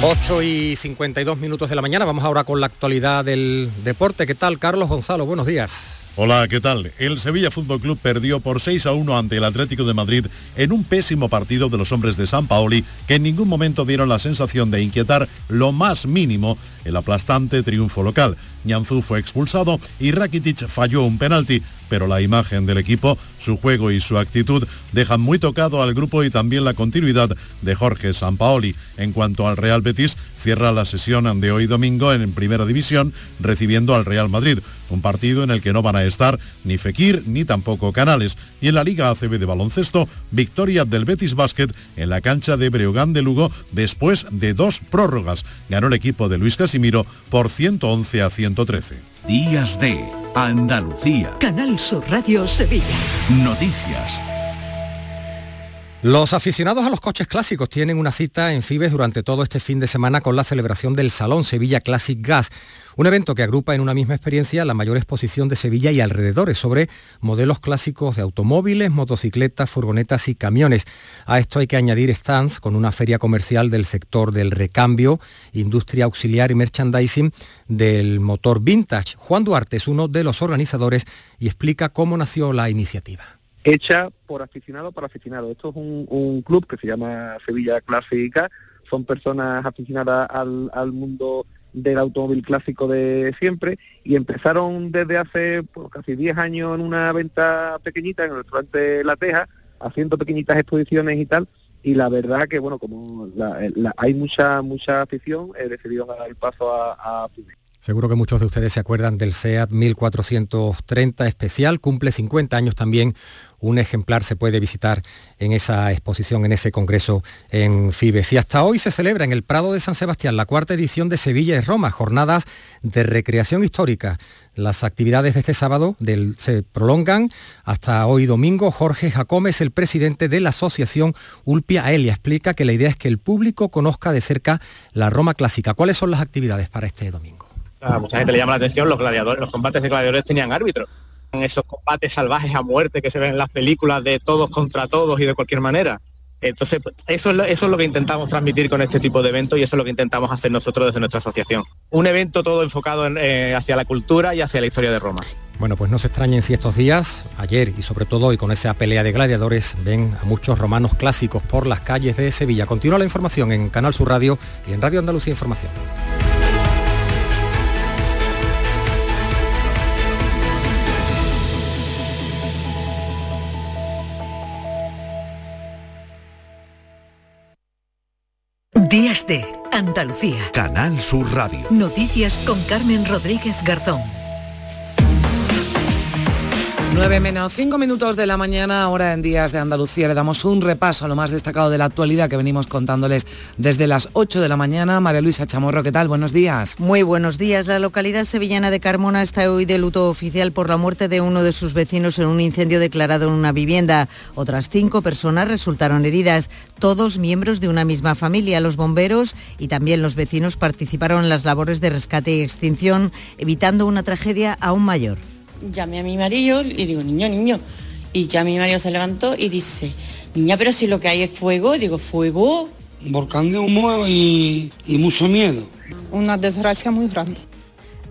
Speaker 45: 8 y 52 minutos de la mañana, vamos ahora con la actualidad del deporte. ¿Qué tal, Carlos Gonzalo? Buenos días.
Speaker 53: Hola, ¿qué tal? El Sevilla Fútbol Club perdió por 6 a 1 ante el Atlético de Madrid en un pésimo partido de los hombres de San Paoli que en ningún momento dieron la sensación de inquietar lo más mínimo el aplastante triunfo local. Ñanzú fue expulsado y Rakitic falló un penalti, pero la imagen del equipo, su juego y su actitud dejan muy tocado al grupo y también la continuidad de Jorge Sampaoli. En cuanto al Real Betis, cierra la sesión de hoy domingo en Primera División recibiendo al Real Madrid
Speaker 29: un partido en el que no van a estar ni Fekir ni tampoco Canales. Y en la Liga ACB de baloncesto, victoria del Betis Basket en la cancha de Breogán de Lugo después de dos prórrogas. Ganó el equipo de Luis Casimiro por 111 a 113.
Speaker 10: Días de Andalucía.
Speaker 2: Canal Sur Radio Sevilla.
Speaker 10: Noticias.
Speaker 45: Los aficionados a los coches clásicos tienen una cita en Fibes durante todo este fin de semana con la celebración del Salón Sevilla Classic Gas, un evento que agrupa en una misma experiencia la mayor exposición de Sevilla y alrededores sobre modelos clásicos de automóviles, motocicletas, furgonetas y camiones. A esto hay que añadir stands con una feria comercial del sector del recambio, industria auxiliar y merchandising del motor vintage. Juan Duarte es uno de los organizadores y explica cómo nació la iniciativa
Speaker 54: hecha por aficionado para aficionado. Esto es un, club que se llama Sevilla Clásica, son personas aficionadas al, mundo del automóvil clásico de siempre y empezaron desde hace pues, casi 10 años en una venta pequeñita en el restaurante La Teja, haciendo pequeñitas exposiciones y tal, y la verdad que bueno, como hay mucha mucha afición, he decidido dar el paso a, a
Speaker 45: Seguro que muchos de ustedes se acuerdan del SEAT 1430 especial, cumple 50 años también. Un ejemplar se puede visitar en esa exposición, en ese congreso en Fibes. Y hasta hoy se celebra en el Prado de San Sebastián la cuarta edición de Sevilla y Roma, jornadas de recreación histórica. Las actividades de este sábado se prolongan hasta hoy domingo. Jorge Jacómez, el presidente de la asociación Ulpia Elia, explica que la idea es que el público conozca de cerca la Roma clásica. ¿Cuáles son las actividades para este domingo?
Speaker 55: A mucha gente le llama la atención los gladiadores, los combates de gladiadores tenían árbitros. Esos combates salvajes a muerte que se ven en las películas de todos contra todos y de cualquier manera. Entonces, eso es, lo, eso es lo que intentamos transmitir con este tipo de eventos y eso es lo que intentamos hacer nosotros desde nuestra asociación. Un evento todo enfocado en, eh, hacia la cultura y hacia la historia de Roma.
Speaker 45: Bueno, pues no se extrañen si estos días, ayer y sobre todo hoy con esa pelea de gladiadores, ven a muchos romanos clásicos por las calles de Sevilla. Continúa la información en Canal Sur Radio y en Radio Andalucía Información.
Speaker 2: Días de Andalucía.
Speaker 10: Canal Sur Radio.
Speaker 2: Noticias con Carmen Rodríguez Garzón.
Speaker 3: 9 menos 5 minutos de la mañana, ahora en Días de Andalucía. Le damos un repaso a lo más destacado de la actualidad que venimos contándoles desde las 8 de la mañana. María Luisa Chamorro, ¿qué tal? Buenos días.
Speaker 11: Muy buenos días. La localidad sevillana de Carmona está hoy de luto oficial por la muerte de uno de sus vecinos en un incendio declarado en una vivienda. Otras cinco personas resultaron heridas, todos miembros de una misma familia. Los bomberos y también los vecinos participaron en las labores de rescate y extinción, evitando una tragedia aún mayor
Speaker 56: llamé a mi marido y digo, niño, niño. Y ya mi marido se levantó y dice, niña, pero si lo que hay es fuego, y digo, fuego.
Speaker 57: Un volcán de humo y, y mucho miedo.
Speaker 58: Una desgracia muy grande.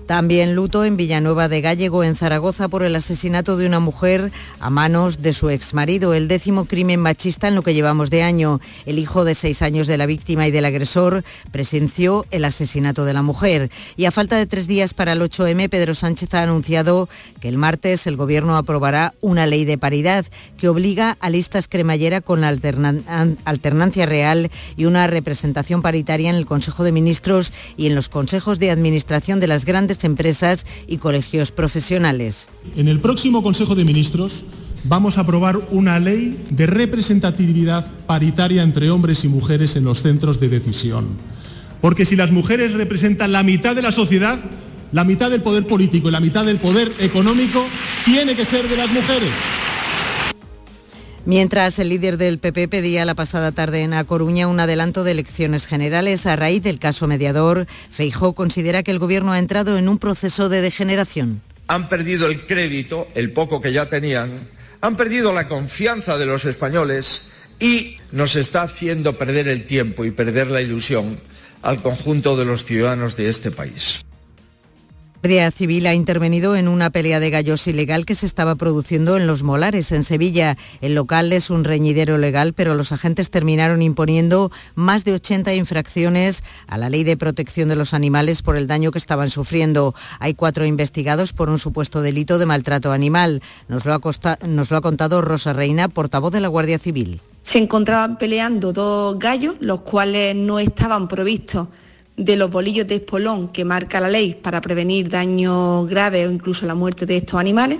Speaker 11: También luto en Villanueva de Gallego, en Zaragoza, por el asesinato de una mujer a manos de su exmarido, el décimo crimen machista en lo que llevamos de año. El hijo de seis años de la víctima y del agresor presenció el asesinato de la mujer. Y a falta de tres días para el 8M, Pedro Sánchez ha anunciado que el martes el Gobierno aprobará una ley de paridad que obliga a listas cremallera con alternancia real y una representación paritaria en el Consejo de Ministros y en los consejos de administración de las grandes empresas y colegios profesionales.
Speaker 7: En el próximo Consejo de Ministros vamos a aprobar una ley de representatividad paritaria entre hombres y mujeres en los centros de decisión. Porque si las mujeres representan la mitad de la sociedad, la mitad del poder político y la mitad del poder económico tiene que ser de las mujeres.
Speaker 11: Mientras el líder del PP pedía la pasada tarde en A Coruña un adelanto de elecciones generales a raíz del caso mediador, Feijó considera que el gobierno ha entrado en un proceso de degeneración.
Speaker 8: Han perdido el crédito, el poco que ya tenían, han perdido la confianza de los españoles y nos está haciendo perder el tiempo y perder la ilusión al conjunto de los ciudadanos de este país.
Speaker 11: Guardia Civil ha intervenido en una pelea de gallos ilegal que se estaba produciendo en Los Molares, en Sevilla. El local es un reñidero legal, pero los agentes terminaron imponiendo más de 80 infracciones a la ley de protección de los animales por el daño que estaban sufriendo. Hay cuatro investigados por un supuesto delito de maltrato animal. Nos lo ha, nos lo ha contado Rosa Reina, portavoz de la Guardia Civil.
Speaker 59: Se encontraban peleando dos gallos, los cuales no estaban provistos de los bolillos de espolón que marca la ley para prevenir daños graves o incluso la muerte de estos animales.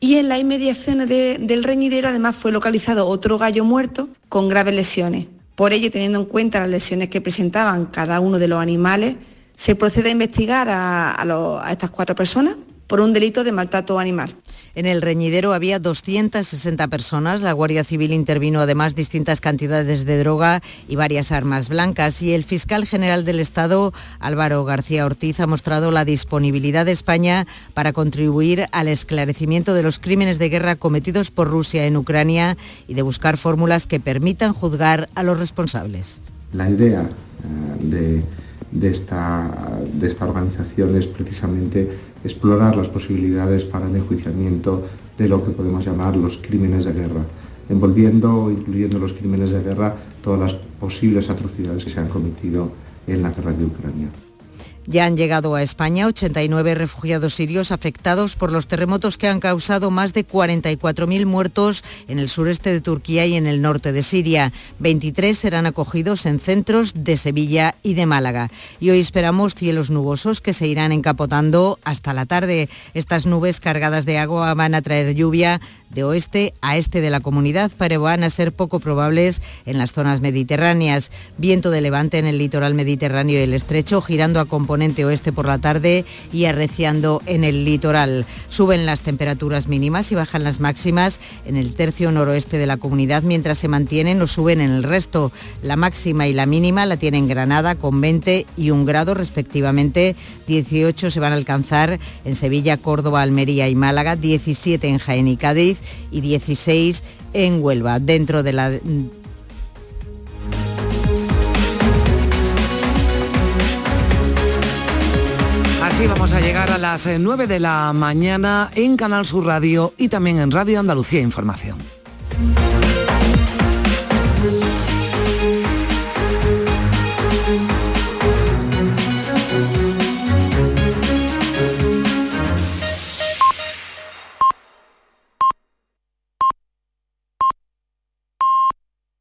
Speaker 59: Y en las inmediaciones del reñidero además fue localizado otro gallo muerto con graves lesiones. Por ello, teniendo en cuenta las lesiones que presentaban cada uno de los animales, se procede a investigar a estas cuatro personas por un delito de maltrato animal.
Speaker 11: En el reñidero había 260 personas. La Guardia Civil intervino además distintas cantidades de droga y varias armas blancas. Y el fiscal general del Estado, Álvaro García Ortiz, ha mostrado la disponibilidad de España para contribuir al esclarecimiento de los crímenes de guerra cometidos por Rusia en Ucrania y de buscar fórmulas que permitan juzgar a los responsables.
Speaker 60: La idea eh, de, de, esta, de esta organización es precisamente explorar las posibilidades para el enjuiciamiento de lo que podemos llamar los crímenes de guerra, envolviendo o incluyendo los crímenes de guerra todas las posibles atrocidades que se han cometido en la guerra de Ucrania.
Speaker 11: Ya han llegado a España 89 refugiados sirios afectados por los terremotos que han causado más de 44.000 muertos en el sureste de Turquía y en el norte de Siria. 23 serán acogidos en centros de Sevilla y de Málaga. Y hoy esperamos cielos nubosos que se irán encapotando hasta la tarde. Estas nubes cargadas de agua van a traer lluvia de oeste a este de la comunidad, pero van a ser poco probables en las zonas mediterráneas. Viento de levante en el litoral mediterráneo y el estrecho, girando a componente oeste por la tarde y arreciando en el litoral. Suben las temperaturas mínimas y bajan las máximas en el tercio noroeste de la comunidad, mientras se mantienen o suben en el resto. La máxima y la mínima la tienen Granada con 20 y 1 grado respectivamente. 18 se van a alcanzar en Sevilla, Córdoba, Almería y Málaga, 17 en Jaén y Cádiz y 16 en Huelva. Dentro de la
Speaker 3: Así vamos a llegar a las 9 eh, de la mañana en Canal Sur Radio y también en Radio Andalucía Información.